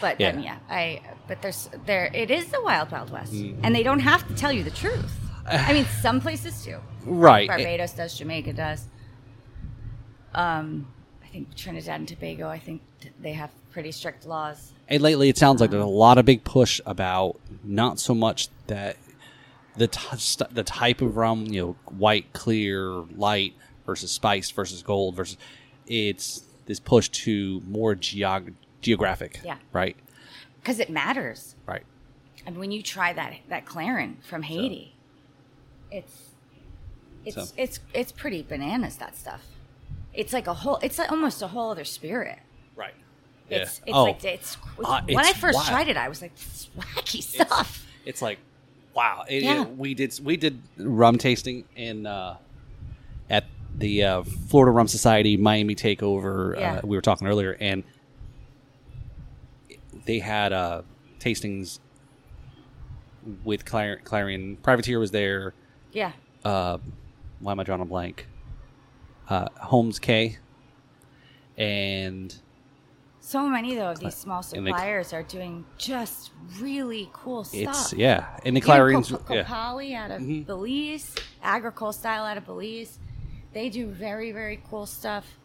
But Yeah. then, yeah, I. But there's there. It is the wild, wild west, and they don't have to tell you the truth. I mean, some places do. right. Barbados does. Jamaica does. Um, think Trinidad and Tobago. I think they have pretty strict laws. And lately, it sounds like there's a lot of big push about not so much that the t- the type of rum, you know, white, clear, light versus spiced versus gold versus it's this push to more geog- geographic. Yeah. Right. Because it matters. Right. I mean, when you try that that Clairin from Haiti, it's it's So- it's it's pretty bananas. That stuff. It's like a whole. It's like almost a whole other spirit. Right. It's it's oh, like it's, Uh, when I first wild. tried it, I was like, this is wacky stuff. it's like wow. It- Yeah. it- we did we did rum tasting in uh, at the uh, Florida Rum Society Miami Takeover. Yeah. Uh, we were talking earlier, and they had uh, tastings with Clar- Clairin. Privateer was there. yeah, Uh, why am I drawing a blank? Uh, Holmes Cay And so many though of these small suppliers are doing just really cool stuff. it's yeah, and the Clairins. Cop- yeah. Copalli out of Mhm. Belize, Agricole style out of Belize. They do very, very cool stuff.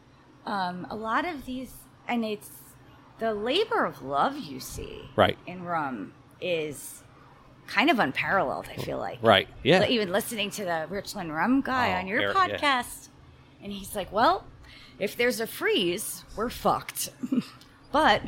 Um, a lot of these, and it's the labor of love you see Right. in rum is kind of unparalleled, I feel like. Right. Yeah. Even listening to the Richland Rum guy Oh, on your Eric, yeah. Podcast, and he's like, well, if there's a freeze, we're fucked. but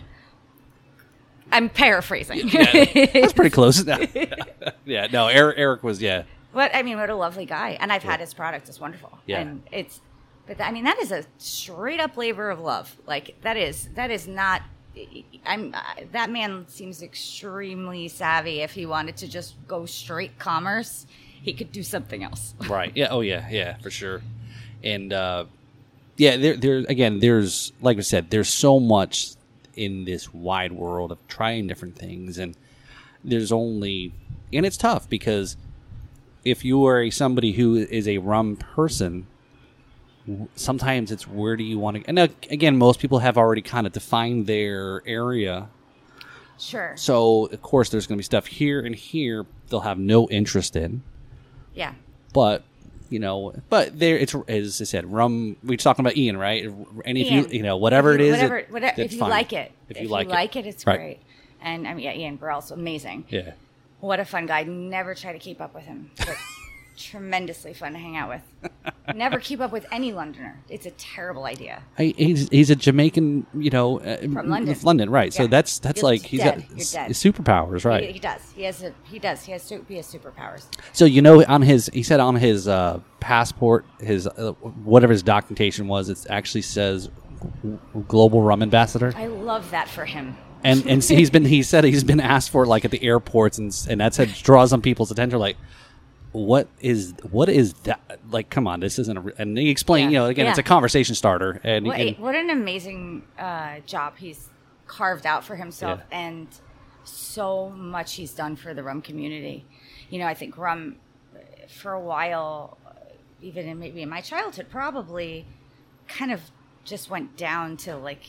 I'm paraphrasing. That's pretty close. yeah. No. Eric. Eric was yeah. What I mean, what a lovely guy, and I've had his product; it's wonderful. Yeah. and it's, but I mean, that is a straight up labor of love. Like that is that is not. I'm uh, that man seems extremely savvy. If he wanted to just go straight commerce, he could do something else. Right. Yeah. Oh yeah. Yeah. For sure. And uh, yeah, there, there again. There's like I said. There's so much in this wide world of trying different things, and there's only, and it's tough because if you are a somebody who is a rum person, sometimes it's where do you want to? And uh, again, most people have already kind of defined their area. Sure. So of course, there's going to be stuff here and here they'll have no interest in Yeah. but you know, but there it's as I said, rum. We are talking about Ian, right? And if Ian, you you know whatever it is, it whatever, it- whatever, that's if you fine. like it, if you like, it, it's Right. great. And I mean, yeah, Ian Burrell's amazing. yeah, What a fun guy. Never try to keep up with him. But tremendously fun to hang out with. Never keep up with any Londoner. It's a terrible idea. I, he's he's a Jamaican, you know, uh, From London. London, right? So that's that's You're like he's dead. got You're s- dead. superpowers, right? He, he does. He has a, he does. He has he has superpowers. So you know, on his he said on his uh, passport, his uh, whatever his documentation was, it actually says global rum ambassador. I love that for him. and and he's been he said he's been asked for like at the airports and and that's had draws on people's attention like what is what is that like, come on, this isn't a. re-" And he explained, Yeah. you know, again, it's a conversation starter, and, What, and- what an amazing uh, job he's carved out for himself, Yeah. and so much he's done for the rum community. You know, I think rum, for a while, even in maybe in my childhood, probably kind of just went down to like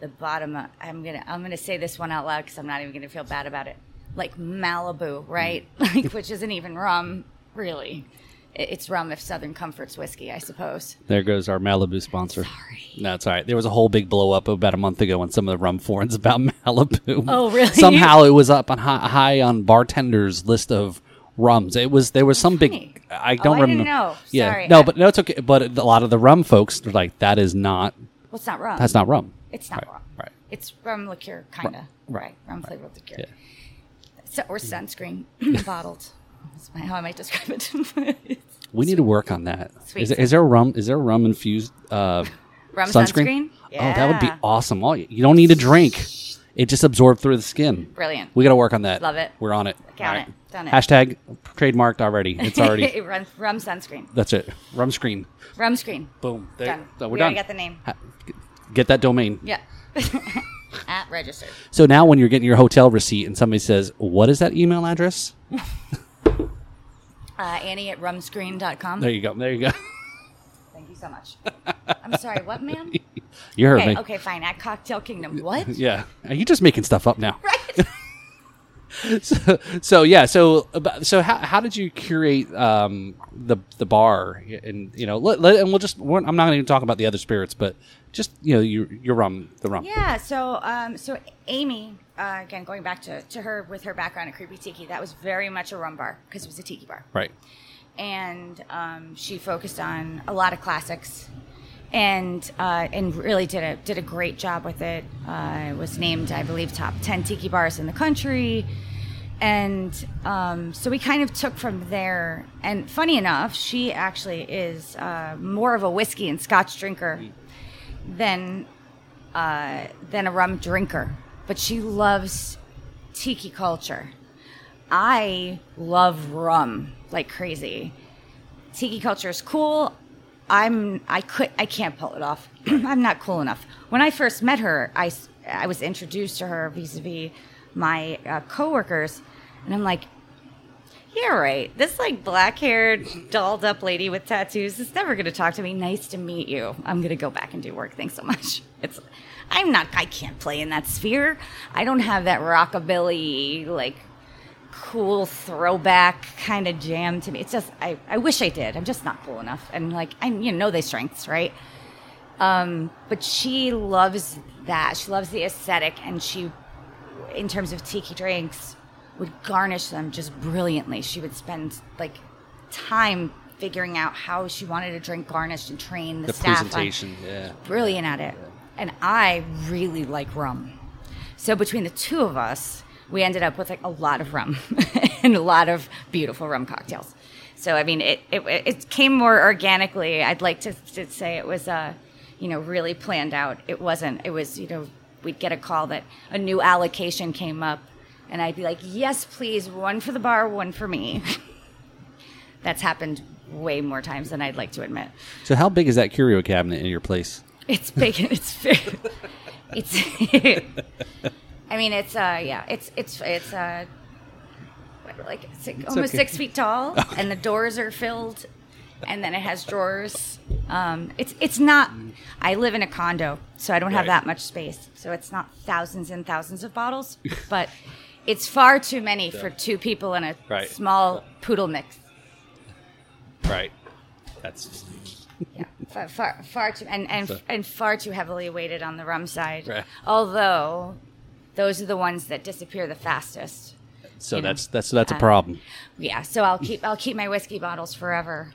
the bottom. Of, I'm gonna I'm gonna say this one out loud because I'm not even gonna feel bad about it. Like Malibu, right? like which isn't even rum, really. It's rum if Southern Comfort's whiskey, I suppose. there goes our Malibu sponsor. Sorry. No, it's all right. There was a whole big blow up about a month ago on some of the rum forums about Malibu. Oh, really? Somehow it was up on high, high on bartenders' list of rums. It was there was some funny. big. I Oh, don't I didn't remember. know. Yeah, Sorry. no, but no, it's okay. But a lot of the rum folks are like, that is not. Well, it's not rum. That's not rum. It's not Right, rum. right. It's rum liqueur, kind of. right, Right. Rum flavored liqueur. Yeah. So, or sunscreen bottled. That's how I might describe it. We need to work on that. Sweet Is there, is there a rum? Is there a rum infused uh, rum sunscreen? Oh, that would be awesome. All you don't need a drink; it just absorbs through the skin. Brilliant. We got to work on that. Love it. We're on it. Count All it. Done it. Hashtag trademarked already. It's already. rum, rum sunscreen. that's it. Rum screen. Rum screen. Boom. There. Done. So we're we done. got the name. Ha- Get that domain. Yeah. At registered. So now, when you're getting your hotel receipt and somebody says, "What is that email address?" Uh, Annie at rumscreen.com. There you go. There you go. Thank you so much. I'm sorry, what, ma'am? you heard Okay, me. okay, fine. At Cocktail Kingdom. What? Yeah. Are you just making stuff up now? Right. so, so yeah so so how, how did you curate um, the the bar and you know let, let, and we'll just I'm not going to talk about the other spirits but just you know your your rum the rum Yeah, so um, so Amy, uh, again going back to, to her with her background at Kreepy Tiki, that was very much a rum bar because it was a tiki bar, right and um, she focused on a lot of classics, and uh, and really did a did a great job with it. Uh, it was named, I believe, top ten tiki bars in the country. And um, so we kind of took from there. And funny enough, she actually is uh, more of a whiskey and scotch drinker than uh, than a rum drinker, but she loves tiki culture. I love rum like crazy. Tiki culture is cool. I'm I could I can't pull it off. I'm not cool enough. When I first met her, I I was introduced to her vis-a-vis my uh, coworkers, and I'm like, yeah, right. This like black-haired, dolled-up lady with tattoos is never going to talk to me. Nice to meet you. I'm going to go back and do work. Thanks so much. It's, I'm not. I can't play in that sphere. I don't have that rockabilly like cool throwback kind of jam to me. It's just I, I wish I did. I'm just not cool enough. And like I you know they strengths, right? Um, but she loves that. She loves the aesthetic and she in terms of tiki drinks would garnish them just brilliantly. She would spend like time figuring out how she wanted a drink garnished and train the, the staff on- presentation yeah brilliant at it. And I really like rum. So between the two of us, we ended up with like a lot of rum and a lot of beautiful rum cocktails. So I mean, it it, it came more organically. I'd like to, to say it was uh, you know, really planned out. It wasn't. It was you know, we'd get a call that a new allocation came up, and I'd be like, yes, please, one for the bar, one for me. That's happened way more times than I'd like to admit. so how big is that curio cabinet in your place It's big. and It's very. It's. I mean, it's uh, yeah, it's it's it's uh, what, like six, almost okay. six feet tall, and the doors are filled, and then it has drawers. Um, it's it's not. I live in a condo, so I don't have that much space, so it's not thousands and thousands of bottles, but it's far too many for two people in a Right. small poodle mix. right that's Yeah, far, far, far too, and and, So- and far too heavily weighted on the rum side. Right. Although, those are the ones that disappear the fastest. so that's that's that's a uh, problem Yeah, so I'll keep I'll keep my whiskey bottles forever,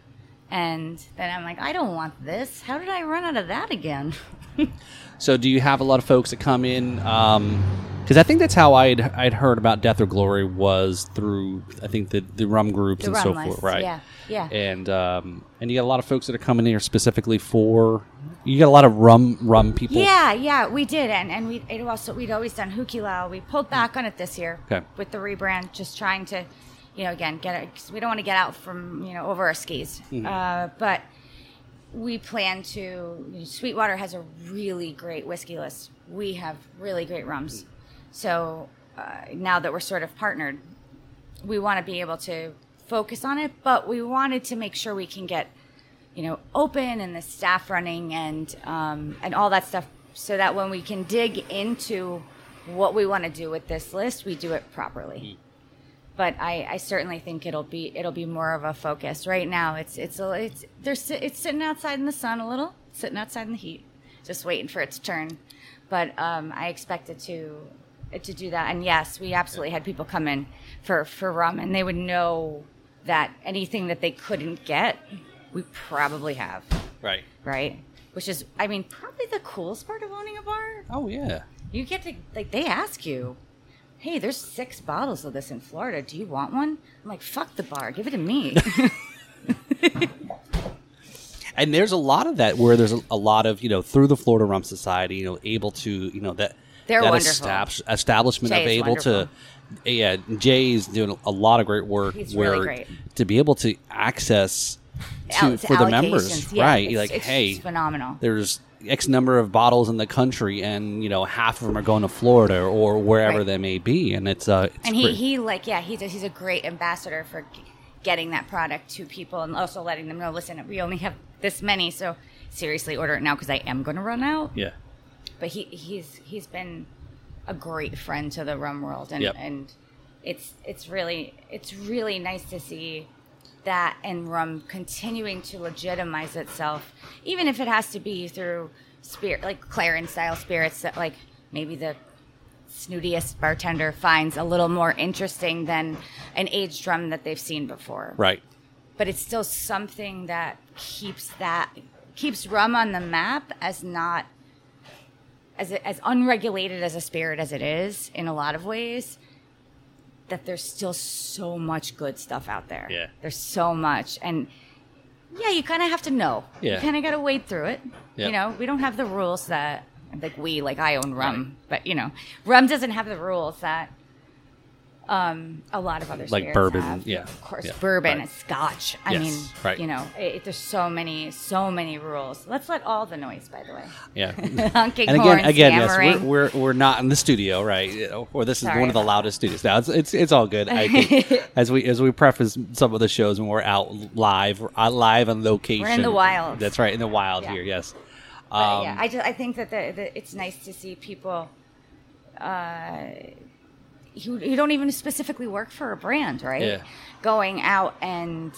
and then I'm like, I don't want this. How did I run out of that again? So, do you have a lot of folks that come in? Because I think that's how I'd I'd heard about Death or Glory was through I think the the rum groups The and rum so list, forth, right? yeah, yeah. And um, and you got a lot of folks that are coming here specifically for. You got a lot of rum rum people. Yeah, yeah, we did, and and we it also we'd always done Hukilau. We pulled back on it this year Okay. with the rebrand, just trying to, you know, again, get it, 'cause we don't want to get out from, you know, over our skis. Mm-hmm. Uh, but we plan to, Sweetwater has a really great whiskey list. We have really great rums. So uh, now that we're sort of partnered, we want to be able to focus on it, but we wanted to make sure we can get, you know, open and the staff running and um, and all that stuff, so that when we can dig into what we want to do with this list, we do it properly. But I, I certainly think it'll be it'll be more of a focus. Right now, it's it's a, it's there's it's sitting outside in the sun a little, sitting outside in the heat, just waiting for its turn. But um, I expect it to it to do that. And yes, we absolutely had people come in for for rum, and they would know that anything that they couldn't get, we probably have, Right. right? Which is, I mean, probably the coolest part of owning a bar. Oh yeah. You get to like they ask you, "Hey, there's six bottles of this in Florida. Do you want one?" I'm like, "Fuck the bar, give it to me." and there's a lot of that where there's a, a lot of you know through the Florida Rum Society, you know, able to you know that They're that wonderful. establish, establishment Jay of able to. wonderful. Eh, yeah, Jay's doing a lot of great work. He's where really great. to be able to access to, for the members, yeah, right? it's- like, it's hey, phenomenal. there's X number of bottles in the country, and you know half of them are going to Florida or wherever Right. they may be, and it's uh, it's and he, great. he like yeah he's a, he's a great ambassador for getting that product to people and also letting them know listen we only have this many so seriously order it now because i am going to run out yeah, but he he's he's been a great friend to the rum world and Yep. and it's it's really it's really nice to see that and rum continuing to legitimize itself even if it has to be through spirit like Clairin style spirits that like maybe the snootiest bartender finds a little more interesting than an aged rum that they've seen before. Right, but it's still something that keeps that keeps rum on the map as not as as unregulated as a spirit as it is in a lot of ways that there's still so much good stuff out there Yeah. there's so much and yeah you kind of have to know Yeah. you kind of got to wade through it Yeah. you know we don't have the rules that like we like i own rum but you know rum doesn't have the rules that um, a lot of other stuff. Like bourbon, have. yeah, of course yeah, bourbon right. and scotch i Yes, mean right. you know it, there's so many so many rules let's let all the noise by the way yeah. honking and again, horns again, yes, we're, we're we're not in the studio, right? Or this is Sorry one of the loudest studios. Now it's, it's it's all good. I think as we as we preface some of the shows when we're out live, uh, live on location. We're in the wild. That's right, in the wild Yeah. here. Yes. Um, yeah, I just I think that the, the, it's nice to see people uh, who, who don't even specifically work for a brand, right? Yeah. Going out and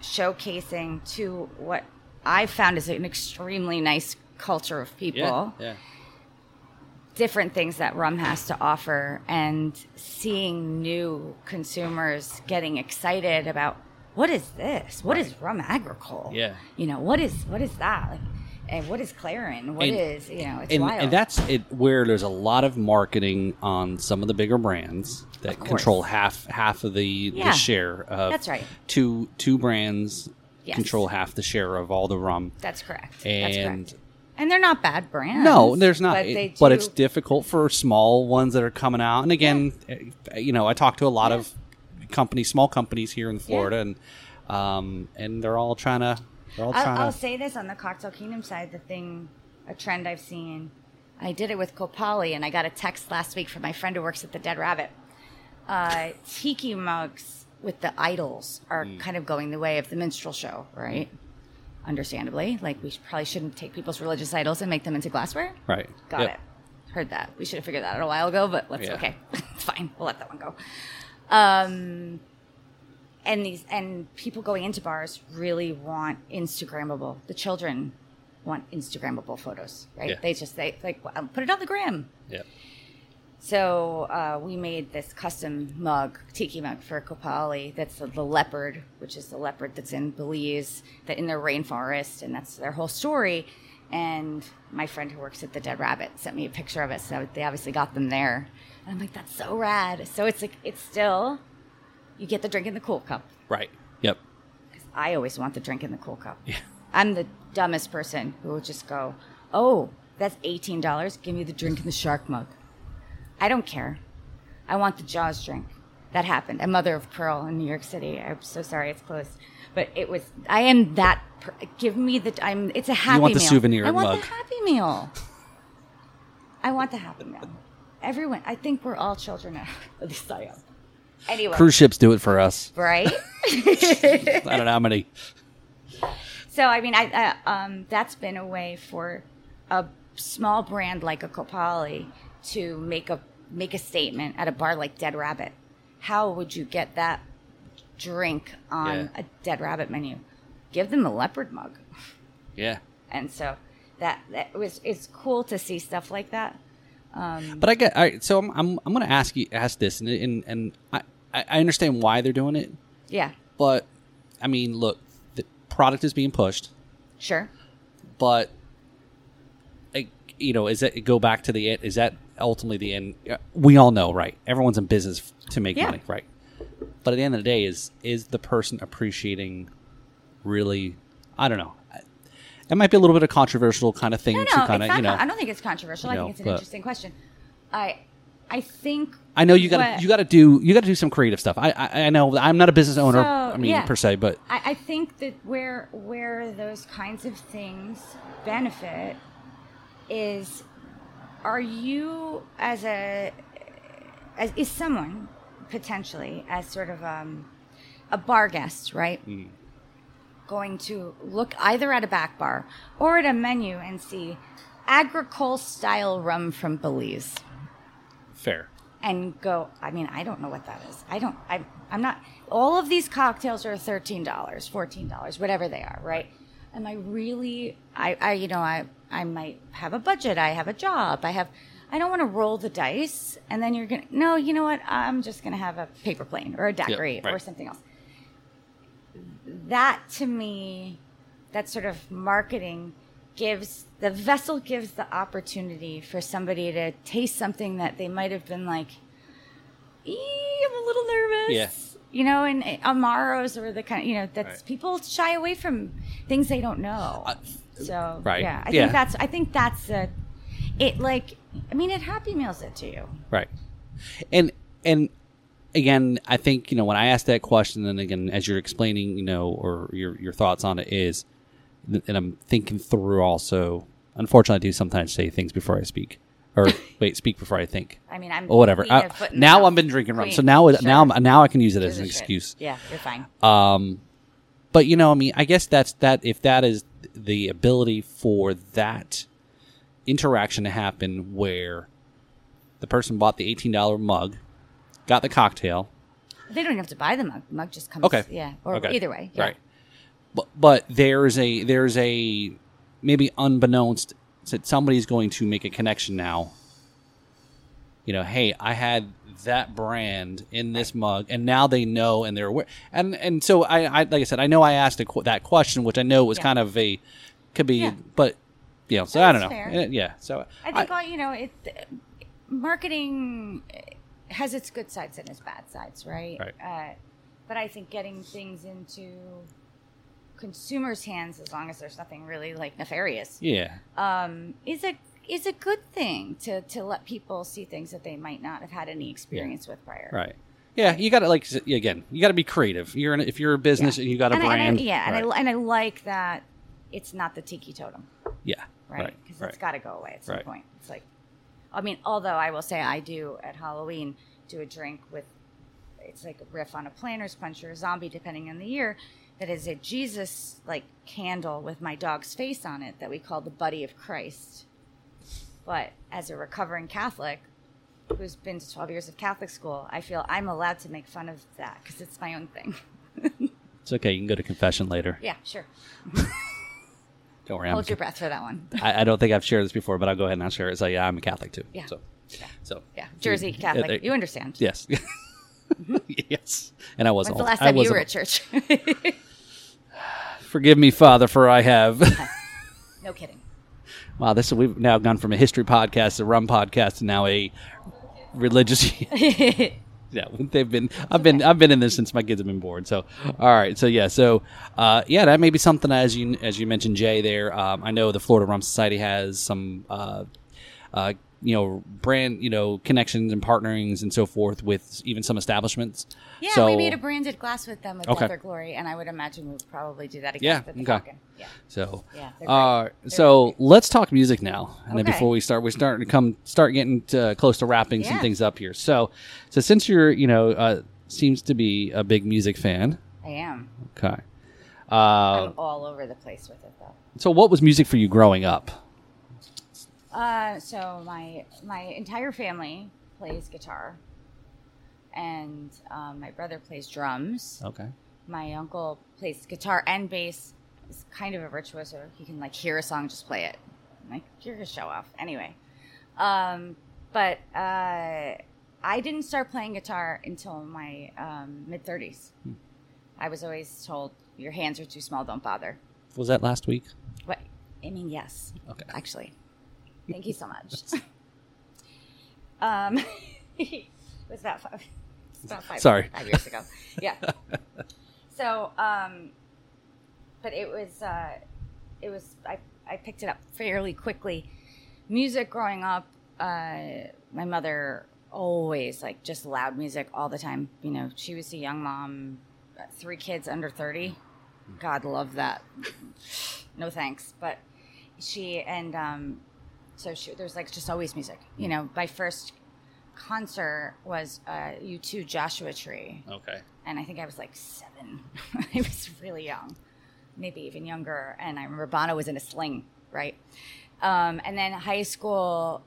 showcasing to what I found is an extremely nice culture of people, yeah, yeah, different things that rum has to offer, and seeing new consumers getting excited about what is this? What is rum agricole? Yeah. You know, what is what is that? Like, and what is Clairin? What And- is you know? It's and, wild. and that's it where there's a lot of marketing on some of the bigger brands that control half half of the, the share of That's right. two two brands Yes. control half the share of all the rum That's correct. That's and correct. And they're not bad brands. No, there's not. But, It- but it's difficult for small ones that are coming out. And again, eh, you know, I talk to a lot Yeah. of companies, small companies here in Florida, and um, and they're all trying to. I'll, I'll say this on the Cocktail Kingdom side, the thing, a trend I've seen. I did it with Copalli, and I got a text last week from my friend who works at the Dead Rabbit. Uh, tiki mugs with the idols are Hmm. kind of going the way of the minstrel show, right? Understandably, like we probably shouldn't take people's religious idols and make them into glassware. Right. Got Yep. it. Heard that. We should have figured that out a while ago, but let's Yeah. okay. it's fine. We'll let that one go. Um, and these and people going into bars really want Instagrammable. The children want Instagrammable photos, right? Yeah. They just they like well, put it on the gram. yeah So uh, we made this custom mug, tiki mug for Copalli. That's the, the leopard, which is the leopard that's in Belize, that in their rainforest, and that's their whole story. And my friend who works at the Dead Rabbit sent me a picture of it, so they obviously got them there. And I'm like, that's so rad. So it's like it's still, you get the drink in the cool cup. Right. Yep. I always want the drink in the cool cup. Yeah. I'm the dumbest person who will just go, "Oh, that's eighteen dollars. Give me the drink in the shark mug." I don't care. I want the Jaws drink. that happened. A mother of pearl in New York City. I'm so sorry it's closed, but it was. I am that. Per- give me the. I'm. It's a happy. Meal. You want the meal. souvenir I want mug. the happy meal. I want the happy meal. Everyone. I think we're all children. Now. At least I am. Anyway, Cruise ships do it for us. right? I don't know how many. So I mean, I, I um, that's been a way for a small brand like a Copalli to make a make a statement at a bar like Dead Rabbit. How would you get that drink on Yeah. a Dead Rabbit menu? Give them a leopard mug, Yeah. and so that that was it's cool to see stuff like that. But I get all right. So I'm I'm, I'm going to ask you ask this, and and, and I I I understand why they're doing it, Yeah, but I mean, look, the product is being pushed, sure. but like, you know, is that go back to the end? Is that ultimately the end? We all know, right? Everyone's in business to make Yeah. money, right? But at the end of the day, is is the person appreciating really? I don't know. It might be a little bit of controversial kind of thing No, to kind of you know. I don't think it's controversial. I you know, think it's an but- interesting question. I I think I know you got to you got to do you got to do some creative stuff. I, I I know I'm not a business owner. So, I mean yeah. per se, but I, I think that where where those kinds of things benefit is are you as a as is someone potentially as sort of um, a bar guest, right? Going to look either at a back bar or at a menu and see agricole style rum from Belize fair. and go i mean i don't know what that is i don't I, i'm not all of these cocktails are $13 $14 whatever they are right am i really i, I you know I, I might have a budget i have a job i have i don't want to roll the dice and then you're gonna no you know what i'm just gonna have a paper plane or a daiquiri or right. something else that to me that sort of marketing gives the vessel gives the opportunity for somebody to taste something that they might have been like i'm a little nervous Yeah. you know and uh, amaros or the kind of, you know that's Right. people shy away from things they don't know Uh, so right. yeah i Yeah. think that's i think that's a it like i mean it happy meals it to you Right. And and again, I think you know when I asked that question, and again as you're explaining, you know, or your your thoughts on it is, and I'm thinking through also. Unfortunately, I do sometimes say things before I speak, or wait, speak before I think. i mean i'm Or whatever. I- of foot in the now. I've been drinking rum, so now it- now now I can use it as an excuse. yeah you're fine Um, but you know, I mean, I guess that's that. If that is the ability for that interaction to happen, where the person bought the eighteen dollar mug, got the cocktail, They don't even have to buy the mug. The mug just comes. Okay. Yeah. Or Okay. either way. Yeah. right? But but there's a there's a maybe unbeknownst that somebody's going to make a connection now. You know, hey, I had that brand in this mug, and now they know and they're aware. And and so I, I like I said, I know I asked a, qu- that question, which I know was Yeah. kind of a could be, Yeah. but you know, so I don't know, fair. Uh, yeah. So I think all you know, it marketing has its good sides and its bad sides, right? Right. Uh, but I think getting things into consumers' hands, as long as there's nothing really like nefarious, yeah, um, is a is a good thing to to let people see things that they might not have had any experience with prior. right. Yeah, you got to like again, you got to be creative. You're in, if you're a business and you got a and I- brand, and I, yeah, right. and I and I like that it's not the tiki totem. yeah, right? Because right. it's got to go away at some Right. point. It's like, I mean, although I will say I do at Halloween do a drink with, it's like a riff on a planter's punch or a zombie, depending on the year. That is a Jesus like candle with my dog's face on it that we call the Buddy of Christ. But as a recovering Catholic who's been to 12 years of Catholic school, I feel I'm allowed to make fun of that because it's my own thing. It's okay. You can go to confession later. yeah, sure. Don't worry. I'm, Hold your breath for that one. I, I don't think I've shared this before, but I'll go ahead and I'll share it. So yeah, I'm a Catholic too. Yeah. So, so Yeah, Jersey Yeah, Catholic. you understand. yes, mm-hmm. yes. And I was. When's the last I time you were old. at church? Forgive me, Father, for I have. no kidding. wow, this we've now gone from a history podcast, a rum podcast, to now a religious. yeah, they've been. I've been. I've been in this since my kids have been born. So, all right. So yeah. So, uh, yeah, that may be something as you as you mentioned, Jay. There, um, I know the Florida Rum Society has some uh, uh, you know brand you know connections and partnerings and so forth with even some establishments. Yeah, so, we made a branded glass with them with Okay. Glory, and I would imagine we'll probably do that again Yeah, with the okay. Falcon. Yeah. So, Yeah, uh, so great. let's talk music now, and then before we start, we're starting to come start getting to, close to wrapping some things up here. So, so since you're you know uh, seems to be a big music fan, I am. okay. Uh, I'm all over the place with it though. so, what was music for you growing up? Uh, so my my entire family plays guitar, and um, my brother plays drums. Okay. My uncle plays guitar and bass. He's kind of a virtuoso. He can like hear a song, just play it. I'm like you're a show off. Anyway, um, but uh, I didn't start playing guitar until my um, mid thirties. I was always told your hands are too small. Don't bother. Was that last week? What? I mean, yes. Okay. Actually, thank you so much. um, it was about five. About five. Sorry. five years ago. Yeah. so, um, but it was uh, it was I I picked it up fairly quickly. Music growing up, uh, my mother always like just loud music all the time. You know, she was a young mom, three kids under thirty. God love that. No thanks, but she and um, so she, there's like just always music. You know, my first concert was uh, U2 Joshua Tree Okay. and I think I was like seven. I was really young, maybe even younger. And I remember Bono was in a sling, right? Um, and then high school,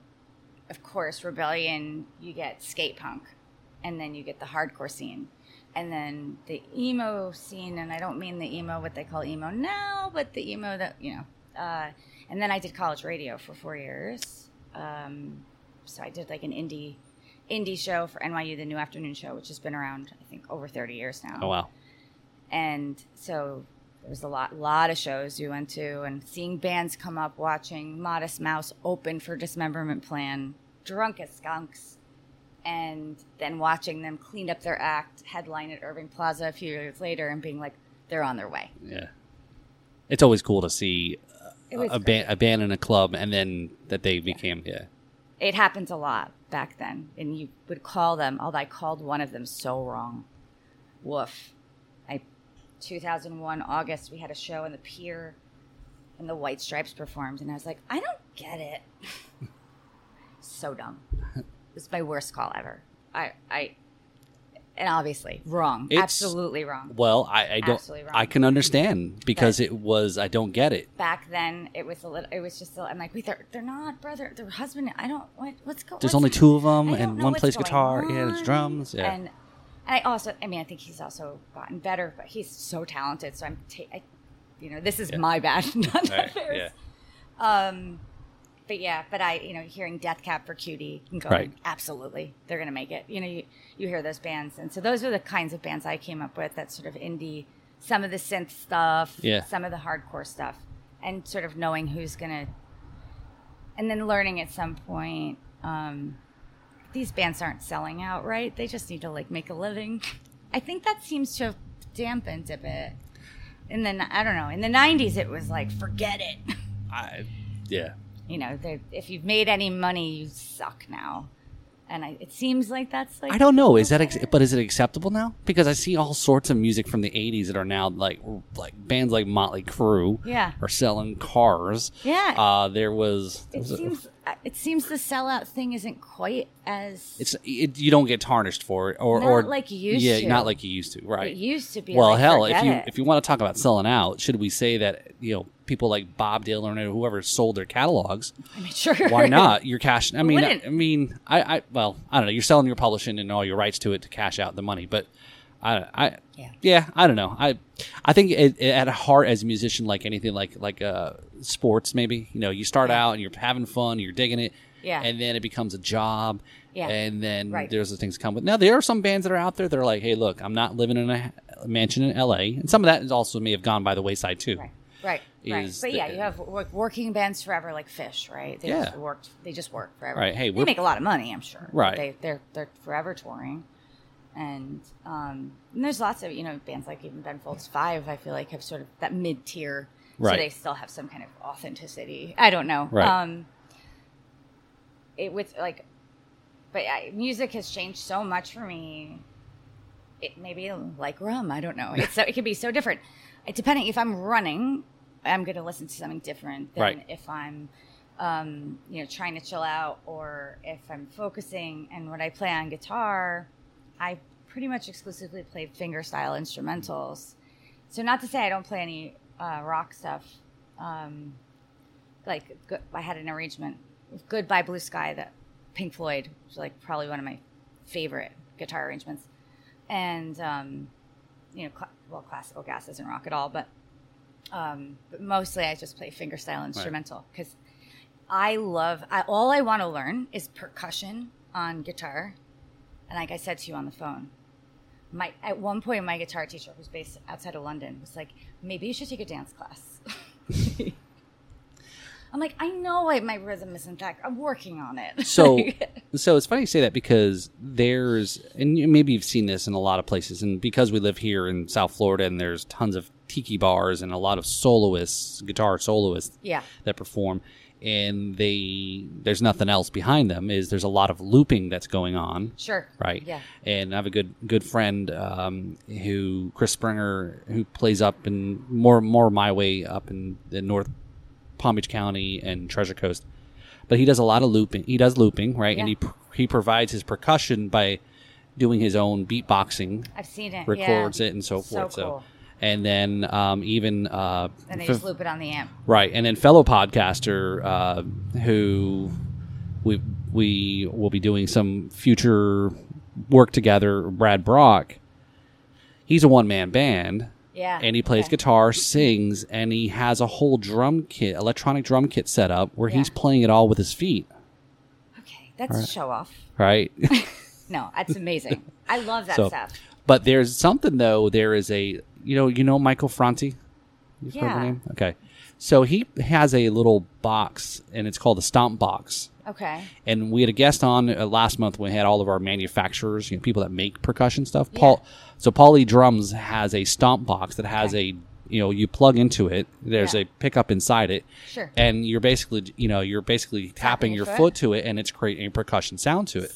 of course, rebellion. You get skate punk, and then you get the hardcore scene, and then the emo scene. And I don't mean the emo what they call emo now, but the emo that you know. Uh, and then I did college radio for four years. Um, so I did like an indie indie show for NYU, the New Afternoon Show, which has been around I think over thirty years now. Oh wow. And so there was a lot lot of shows you went to, and seeing bands come up, watching Modest Mouse open for Dismemberment Plan, drunk as skunks, and then watching them clean up their act, headline at Irving Plaza a few years later, and being like, they're on their way. Yeah. It's always cool to see a, band, a band in a club, and then that they became yeah. it happens a lot back then and you would call them although i called one of them so wrong. Woof. I 2001 august we had a show in the pier and the white stripes performed and i was like i don't get it. So dumb. It was my worst call ever. I i and obviously wrong It's- absolutely wrong Well, I, I don't. I can understand because But- it was. I don't get it. back then it was a little it was just a, i'm like wait they're, they're not brother they're husband i don't what, what's going on? There's only two of them, and one plays guitar. Yeah, it's drums. Yeah. And I also, I mean, I think he's also gotten better, but he's so talented. So I'm, ta- I, you know, this is Yeah. my bad, not Right, theirs. Um, but yeah, but I, you know, hearing Death Cab for Cutie and going, Right. absolutely, they're going to make it. You know, you, you hear those bands. And so those are the kinds of bands I came up with that sort of indie, some of the synth stuff, Yeah. some of the hardcore stuff, and sort of knowing who's going to, and then learning at some point, um, these bands aren't selling out, right? They just need to like make a living. I think that seems to have dampened a bit. And then I don't know. In the '90s, it was like, forget it. I, yeah. You know, if you've made any money, you suck now. And I, it seems like that's like I don't know. Is that ex- but is it acceptable now? Because I see all sorts of music from the '80s that are now like like bands like Motley Crue Yeah. are selling cars. Yeah. Uh, there was. it was a- seems Uh, it seems the sellout thing isn't quite as it's it, you don't get tarnished for it, or Not or like you used to. yeah, to. not like you used to, right? it used to be. well, like, hell, if you it. if you want to talk about selling out, should we say that you know people like Bob Dylan or whoever sold their catalogs? I mean, sure, Why not? You're cashing. I mean, I. I mean, I, I well, I don't know. You're selling your publishing and all your rights to it to cash out the money, but I, I Yeah. yeah, I don't know. I, I think it, it- at heart as a musician, like anything, like like uh, sports, maybe you know, you start out and you're having fun, you're digging it, Yeah. and then it becomes a job, Yeah. and then Right. there's the things that come with. Now there are some bands that are out there that are like, hey, look, I'm not living in a mansion in L.A., and some of that is also may have gone by the wayside too. Right. Right. Right. But the- yeah, you have work, working bands forever, like Phish, right? They Yeah. just worked. They just work forever. Right, hey, they make a lot of money, I'm sure. Right. They they're they're forever touring, and um, and there's lots of you know bands like even Ben Folds Five. I feel like have sort of that mid tier, Right. so they still have some kind of authenticity. I don't know. Right. Um, it with like, but I, music has changed so much for me. It maybe like rum. I don't know. It's so, it can be so different. It, depending if I'm running, I'm going to listen to something different than Right. if I'm, um, you know, trying to chill out or if I'm focusing. And when I play on guitar, I pretty much exclusively play finger style instrumentals. So not to say I don't play any uh, rock stuff. Um, like I had an arrangement with "Goodbye Blue Sky" that Pink Floyd was like probably one of my favorite guitar arrangements, and um, you know, cl- well, classical gas isn't rock at all, but um, but mostly I just play fingerstyle instrumental because I love. I, all I want to learn is percussion on guitar, and like I said to you on the phone, my at one point my guitar teacher, who's based outside of London, was like, maybe you should take a dance class. I'm like, I know I, my rhythm isn't that. I'm working on it. So, so it's funny you say that because there's, and maybe you've seen this in a lot of places, and because we live here in South Florida, and there's tons of tiki bars and a lot of soloists, guitar soloists, Yeah. that perform, and they there's nothing else behind them. Is there's a lot of looping that's going on, sure. right? Yeah. And I have a good good friend um, who Chris Springer who plays up in more more my way up in the North Palm Beach County and Treasure Coast, but he does a lot of looping. He does looping, right? yeah. And he he provides his percussion by doing his own beatboxing, I've seen it. records yeah. it, and so So forth. So. cool. And then um, even uh, And they just loop it on the amp. Right, and then fellow podcaster uh, who we we will be doing some future work together. Brad Brock. He's a one man band, Yeah. and he plays okay. guitar, sings, and he has a whole drum kit, electronic drum kit set up where he's playing it all with his feet. Okay, that's a show off. Right. No, that's amazing. I love that So- stuff. But there's something though. There is a you know you know Michael Franti. You've heard the Yeah. name? Okay. So he has a little box, and it's called the Stomp Box. Okay. And we had a guest on uh, last month. when We had all of our manufacturers, you know, people that make percussion stuff. Yeah. Paul, so Paulie Drums has a Stomp Box that has a you know you plug into it. There's Yeah. a pickup inside it. Sure. And you're basically you know you're basically tapping your your foot? foot to it, and it's creating a percussion sound to it.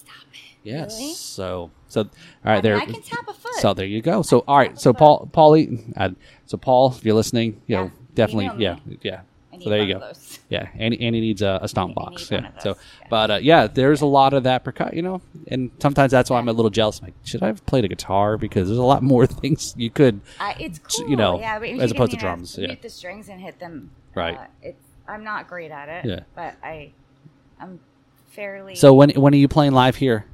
Yes. Really? So so all right I, there. I can tap a foot. So there you go. So all right. So Paul, Paulie, uh, so Paul, if you're listening, you Yeah. know, definitely, yeah, yeah. So there you go. Yeah, Annie, Annie needs a, a stomp box. Yeah. So, yeah. but uh, yeah, there's a lot of that percussion, you know, and sometimes that's why I'm a little jealous. I'm like, should I have played a guitar because there's a lot more things you could. Uh, it's cool. you know, yeah, as you opposed to drums, yeah. The strings and hit them. Right. Uh, it's. I'm not great at it. Yeah. But I, I'm fairly. So when when are you playing live here?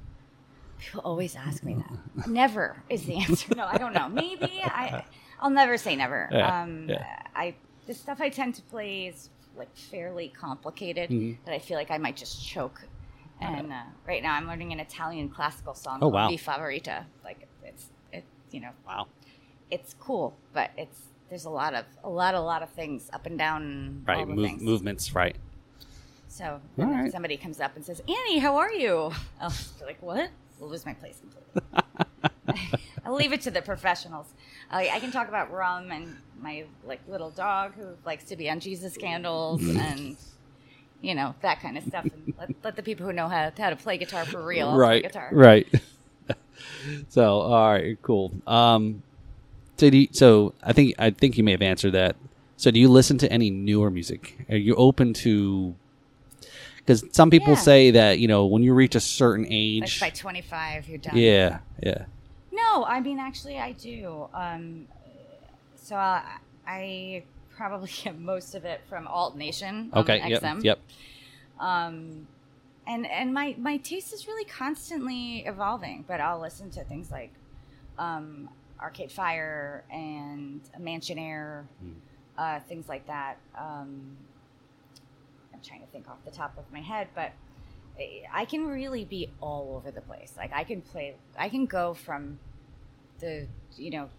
People always ask me that. Never is the answer. No, I don't know. Maybe I. I'll never say never. Yeah, Um, yeah. I the stuff I tend to play is like fairly complicated Mm-hmm. that I feel like I might just choke. And uh, right now I'm learning an Italian classical song Oh, called. Mi Favorita. Like it's it you know Wow. it's cool, but it's there's a lot of a lot a lot of things up and down all Right. the Move, movements. Right. So then All if right. somebody comes up and says, "Annie, how are you?" I'll be like, "What?" We'll lose my place completely. I'll leave it to the professionals. I, I can talk about rum and my like little dog who likes to be on Jesus candles and you know that kind of stuff. And let, let the people who know how, how to play guitar for real play right. guitar. Right. so all right, cool. Um, so do you, so I think I think you may have answered that. So do you listen to any newer music? Are you open to? Because some people Yeah. say that you know when you reach a certain age, Like by 25, you're done. yeah, yeah, No, I mean actually I do. Um, so I, I probably get most of it from Alt Nation. on okay, yep, XM. yep, Um, and and my my taste is really constantly evolving. But I'll listen to things like um, Arcade Fire and Mansionair, Hmm. uh, things like that. Um, trying to think off the top of my head, but I- can really be all over the place. Like I can play, I can go from the you know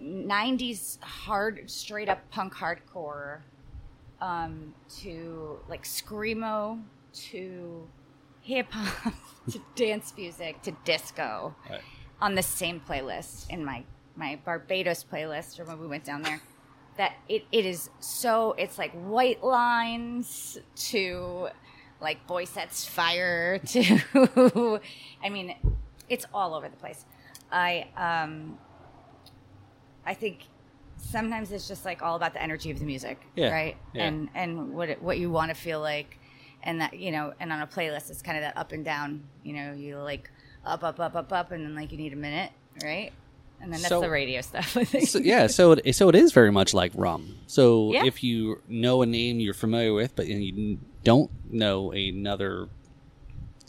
90s hard straight up punk hardcore um, to like screamo to hip hop to dance music to disco Right. on the same playlist in my my Barbados playlist or when we went down there. That it, it is so it's like white lines to like Boysetsfire to I mean, it's all over the place. I um I think sometimes it's just like all about the energy of the music, Yeah, right? yeah. And and what it, what you want to feel like and that you know, and on a playlist it's kind of that up and down, you know, you like up up up up up and then like you need a minute, right? And then that's So- the radio stuff, I think. So, yeah, so it, so it is very much like rum. So Yeah. if you know a name you're familiar with, but you don't know another,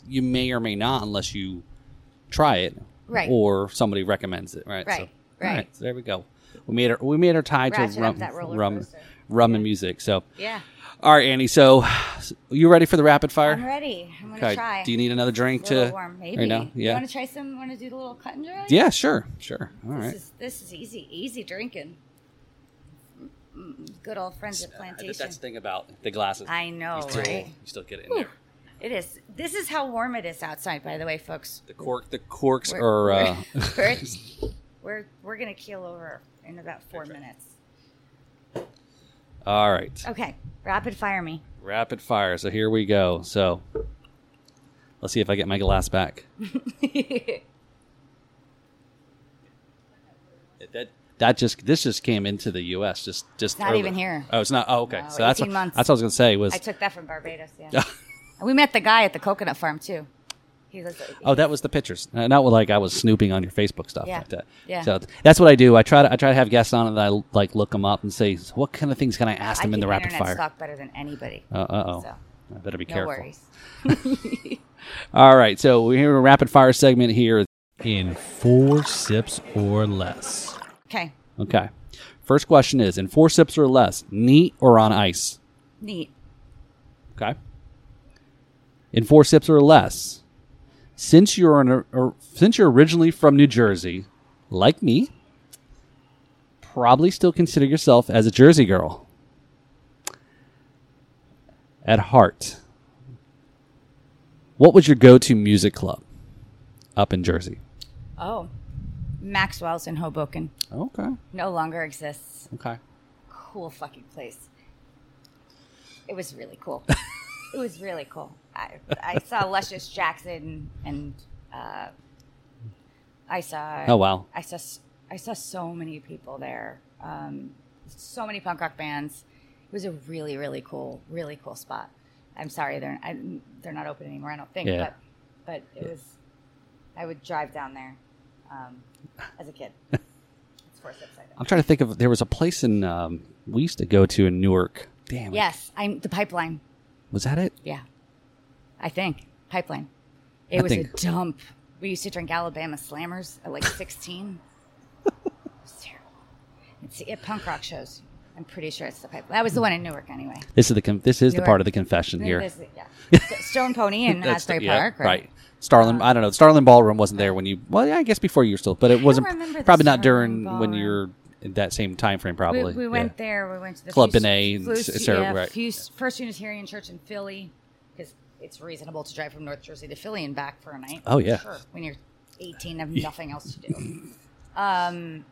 you may or may not unless you try it, Right. Or somebody recommends it, right? Right, So, right. right. So there we go. We made our we made our tie to Ratchet up rum, rum, coaster. Rum and music. So yeah. all right, Annie. So you ready for the rapid fire? I'm ready. I'm gonna Okay. try. Do you need another drink It's a little to? warm, maybe. Right now? You Yeah. want to try some? Want to do the little cut and dry? Yeah. Sure. Sure. All This right. is this is easy, easy drinking. Mm, Good old friends at Plantation. That's the thing about the glasses. I know, you still, right? You still get it in Whew. there. It is. This is how warm it is outside, by the way, folks. The cork, the corks We're, are. Uh, we're, we're, we're gonna keel over in about four minutes. All right, Okay, rapid fire me. rapid fire. So here we go. So let's see if I get my glass back. that that just this just came into the U.S. Just just Not early. even here. Oh, it's not. Oh, okay. No, so that's what, months. that's what I was gonna say was. I took that from Barbados. Yeah, we met the guy at the coconut farm too. Was. Oh, that was the pictures. Uh, Not like I was snooping on your Facebook stuff Yeah. like that. Yeah. So that's what I do. I try to I try to have guests on and I like look them up and say what kind of things can I ask I them in the rapid fire. stock better than anybody. Uh oh. So, I better be no careful. worries. All right, so we're here in a rapid fire segment here. in four sips or less. Okay, Okay. First question is in four sips or less, neat or on ice? neat. Okay. In four sips or less, since you're an, uh, or, since you're originally from New Jersey, like me, probably still consider yourself as a Jersey girl. At heart, what was your go-to music club up in Jersey? Oh, Maxwell's in Hoboken Okay. no longer exists. Okay. Cool fucking place. It was really cool. it was really cool. I, I saw Luscious Jackson and uh, I saw. Oh, wow. I saw I saw so many people there. Um, so many punk rock bands. It was a really really cool really cool spot. I'm sorry they're I, they're not open anymore. I don't think. Yeah. But but it was. I would drive down there um, as a kid. it's four sips. I I'm trying to think of there was a place in um, we used to go to in Newark. Damn. Yes, I'm the pipeline. Was that it? Yeah, I think pipeline. It I was a dump. We used to drink Alabama Slammers at like 16. it was terrible. It's at punk rock shows. I'm pretty sure it's the pipeline. That was the one in Newark, anyway. This is the con- this is the part of the confession here. Yeah. Stone Pony in the- Asbury yeah, Park, right? Starland, I don't know. Starland Ballroom wasn't there when you. Well, yeah, I guess before you were still, but it wasn't probably not during when you're in that same time frame. Probably. we yeah. went there. We went to the Club Fuse- Benet Fuse- Sarah- yeah, right. Fuse- First Unitarian Church in Philly, because it's reasonable to drive from North Jersey to Philly and back for a night. Oh, yeah. sure. When you're 18, have nothing else to do. Um,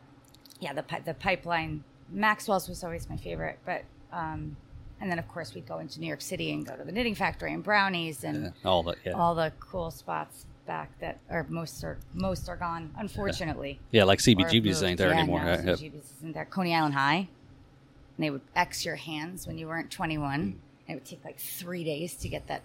yeah, the the pipeline. Maxwell's was always my favorite, but um, and then of course we'd go into New York City and go to the Knitting Factory and Brownies and Yeah, all that. Yeah. all the cool spots back that are most are most are gone, unfortunately. yeah, like Or have CBGB's ain't there Yeah, anymore. no, right? Yeah. CBGB's isn't there. Coney Island High. And they would X your hands when you weren't 21. And it would take like three days to get that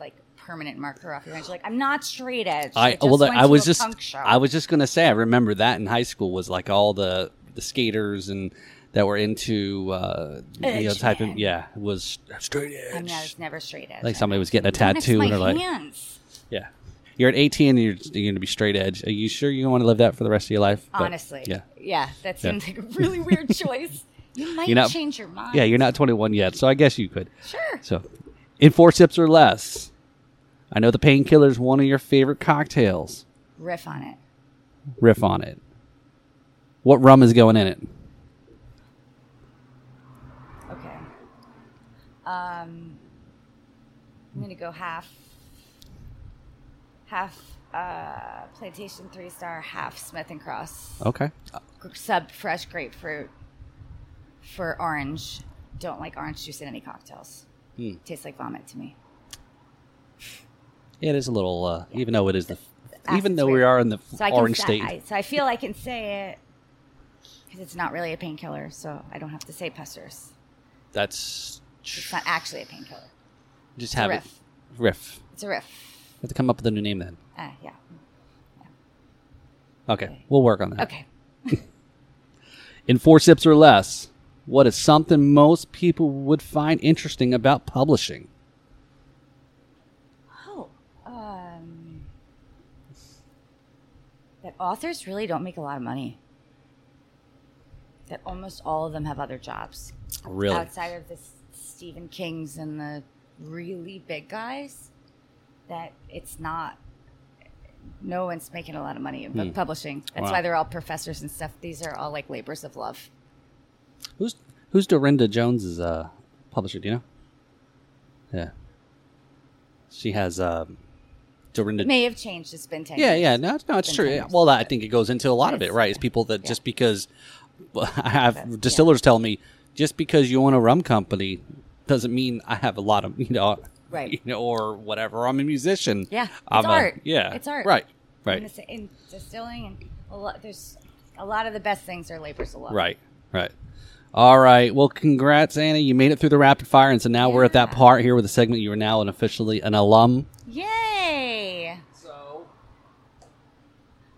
like permanent marker off your hands. You're like, I'm not straight edge. I well, I was just. I was just gonna say I remember that in high school was like all the the skaters and that were into uh, you know, Edge, type of yeah was straight edge. I mean, I was never straight edge. like somebody was getting a tattoo and they're like hands. yeah. You're at 18 and you're, you're going to be straight edge. Are you sure you want to live that for the rest of your life? But, Honestly. yeah. Yeah, that Yeah. seems like a really weird choice. You might not- change your mind. Yeah, you're not 21 yet, so I guess you could. Sure. So, in four sips or less, I know the painkiller is one of your favorite cocktails. Riff on it. Riff on it. What rum is going in it? Okay. Um, I'm gonna go half, half uh, plantation three star, half Smith and Cross. Okay. Sub fresh grapefruit for orange. Don't like orange juice in any cocktails. Hmm. Tastes like vomit to me. It is a little, uh, even though it is the, even though we are in the So orange say, state. I, so I feel I can say it because it's not really a painkiller, so I don't have to say Pusser's. that's It's not actually a painkiller. just a have it riff. riff. It's a riff. We have to come up with a new name then. Uh, yeah. Okay, we'll work on that. Okay. In four sips or less, what is something most people would find interesting about publishing? Oh, um, that authors really don't make a lot of money. That almost all of them have other jobs Really? outside of the Stephen Kings and the really big guys. That it's not. No one's making a lot of money in book publishing. That's Hmm. Wow. why they're all professors and stuff. These are all like labors of love. Who's who's Darynda Jones's uh, publisher? Do you know? Yeah, she has um, Darynda. It may have changed. It's been ten. Yeah, years. yeah, no, no, it's Been true. 10 Yeah, years. Well, I think it goes into a lot of it, right? It's people that yeah. just because I have That's- distillers tell me just because you own a rum company doesn't mean I have a lot of you know, Right. You know, or whatever. I'm a musician. Yeah, it's I'm a- art. yeah, It's art. Right, In, right, the in distilling and a lot, there's a lot of the best things are labors of love. right, right. All right. Well, congrats, Annie. You made it through the rapid fire, and so now we're at that part here with the segment. You are now an officially an alum. Yay! So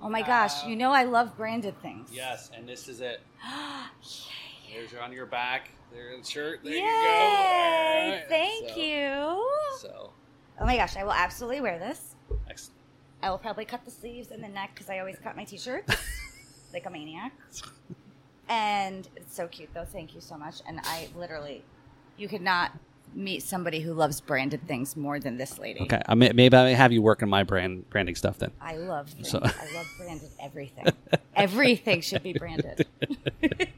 Oh my gosh, uh, you know I love branded things. yes, and this is it. There's on your back. There's the shirt. There Yay! you go. Right. Thank So- you. So, Oh my gosh, I will absolutely wear this. excellent. I will probably cut the sleeves and the neck because I always cut my t-shirts like a maniac. And it's so cute though. Thank you so much. And I literally, you could not meet somebody who loves branded things more than this lady. Okay, I may, maybe I may have you work on my brand branding stuff then. I love branded. So- I love branded everything. everything should be branded.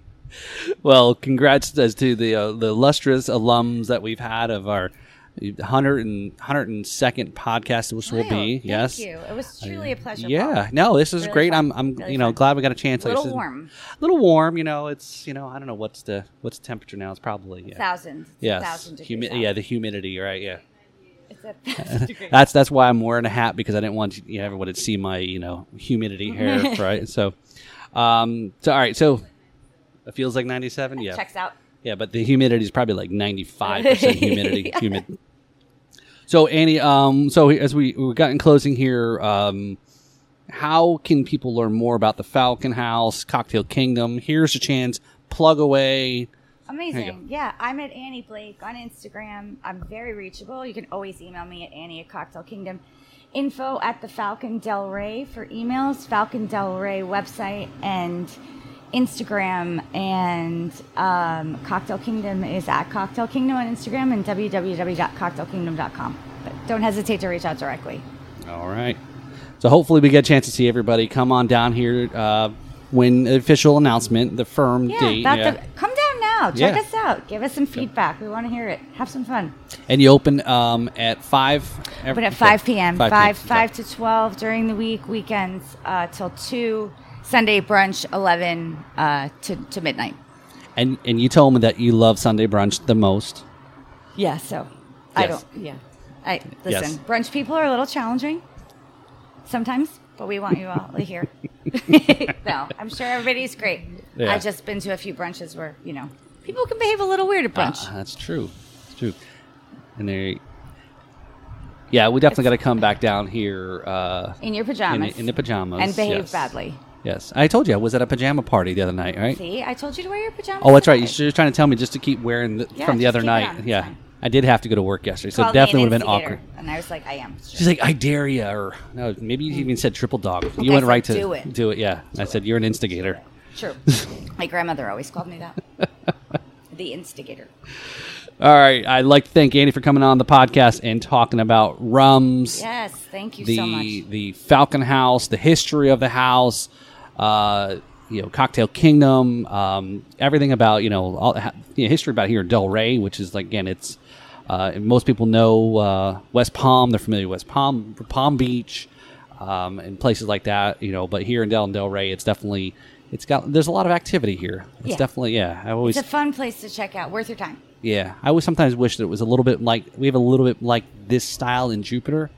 Well, congrats as to the uh, the illustrious alums that we've had of our 100 and 102nd podcast, which will be. thank yes. you. It was truly a pleasure. Yeah, Paul. no, this is Really great. fun. I'm, I'm, Really you know, fun. glad we got a chance. A like little said. warm. A little warm. You know, it's, you know, I don't know what's the what's the temperature now. It's probably yeah. thousands Yes, thousand. Humi- yeah, the humidity, right? Yeah, It's a thousand degrees. that's that's why I'm wearing a hat because I didn't want you know, everyone to see my you know humidity hair, right? So, um, so all right, so it feels like 97. Yeah, Checks out. Yeah, but the humidity is probably like 95 percent humidity. Humid. So Annie, um, so as we we got in closing here, um, how can people learn more about the Falcon House, Cocktail Kingdom? Here's a chance. Plug away. Amazing. Yeah, I'm at Annie Blake on Instagram. I'm very reachable. You can always email me at Annie at Cocktail Kingdom. Info at the Falcon Delray for emails, Falcon Delray website, and Instagram. And um, Cocktail Kingdom is at Cocktail Kingdom on Instagram and www.cocktailkingdom.com. But don't hesitate to reach out directly. All right. So hopefully we get a chance to see everybody. Come on down here uh, when the official announcement, the firm Yeah, date. yeah. The, come down now. Check Yeah. us out. Give us some feedback. We want to hear it. Have some fun. And you open um, at five. But at 5 p.m. 5, 5 5, to 12 during the week, weekends uh, till 2, Sunday brunch 11 uh, to, to midnight. And and you told me that you love Sunday brunch the most. Yeah, so I Yes. don't, yeah. I Listen, Yes. brunch people are a little challenging sometimes, but we want you all here. no, I'm sure everybody's great. Yeah. I've just been to a few brunches where, you know, people can behave a little weird at brunch. Uh, that's true. It's true. And they, Yeah, we definitely got to come back down here uh, in your in, pajamas. in the pajamas And behave yes. badly. Yes, I told you I was at a pajama party the other night, right? See, I told you to wear your pajamas. Oh, that's right. You're trying to tell me just to keep wearing the, Yeah, from the just other keep it night. It's Yeah, fine. I did have to go to work yesterday, so it Called me definitely an would have been instigator, awkward. And I was like, I am. She's like, I dare you, or no, maybe you mm. even said triple dog. You I went said, right to "Do it." Do it, yeah. I said you're an instigator. True. My grandmother always called me that. the instigator. All right, I'd like to thank Andy for coming on the podcast and talking about rums. Yes, thank you the so much. the Falcon House, the history of the house, uh, you know, Cocktail Kingdom, um, everything about you know, all, ha- you know, history about here, Delray, which is like again, it's uh, most people know uh, West Palm. They're familiar with West Palm, Palm Beach, um, and places like that. You know, but here in Del and Delray, it's definitely it's got there's a lot of activity here. It's Yeah. definitely yeah. I always It's a fun place to check out. Worth your time. yeah, I always sometimes wish that it was a little bit like we have a little bit like this style in Jupiter,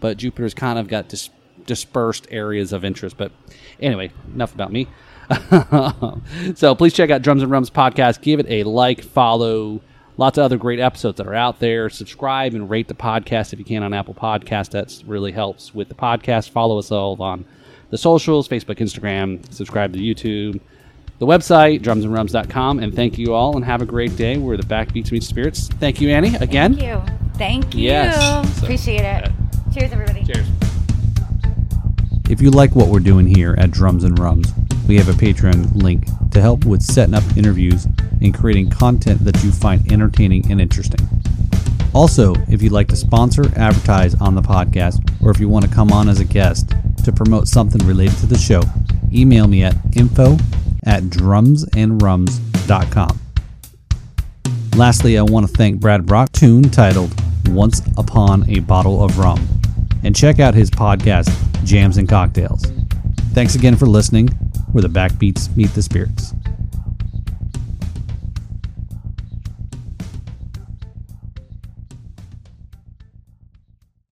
but Jupiter's kind of got dis- dispersed areas of interest. But anyway, enough about me. so please check out Drums and Rums podcast. Give it a like, follow. Lots of other great episodes that are out there. Subscribe and rate the podcast if you can on Apple Podcast. That really helps with the podcast. Follow us all on the socials, Facebook, Instagram. Subscribe to YouTube, the website, drumsandrums.com. And thank you all and have a great day. We're the Backbeats Meet Spirits. Thank you, Annie, again. Thank you. Thank you. Yes. So- Appreciate it. Cheers, everybody. Cheers. If you like what we're doing here at Drums and Rums, we have a Patreon link to help with setting up interviews and creating content that you find entertaining and interesting. Also, if you'd like to sponsor, advertise on the podcast, or if you want to come on as a guest to promote something related to the show, email me at info at drumsandrums.com. Lastly, I want to thank Brad Brock tune titled Once Upon a Bottle of Rum and check out his podcast, Jams and Cocktails. Thanks again for listening, where the backbeats meet the spirits.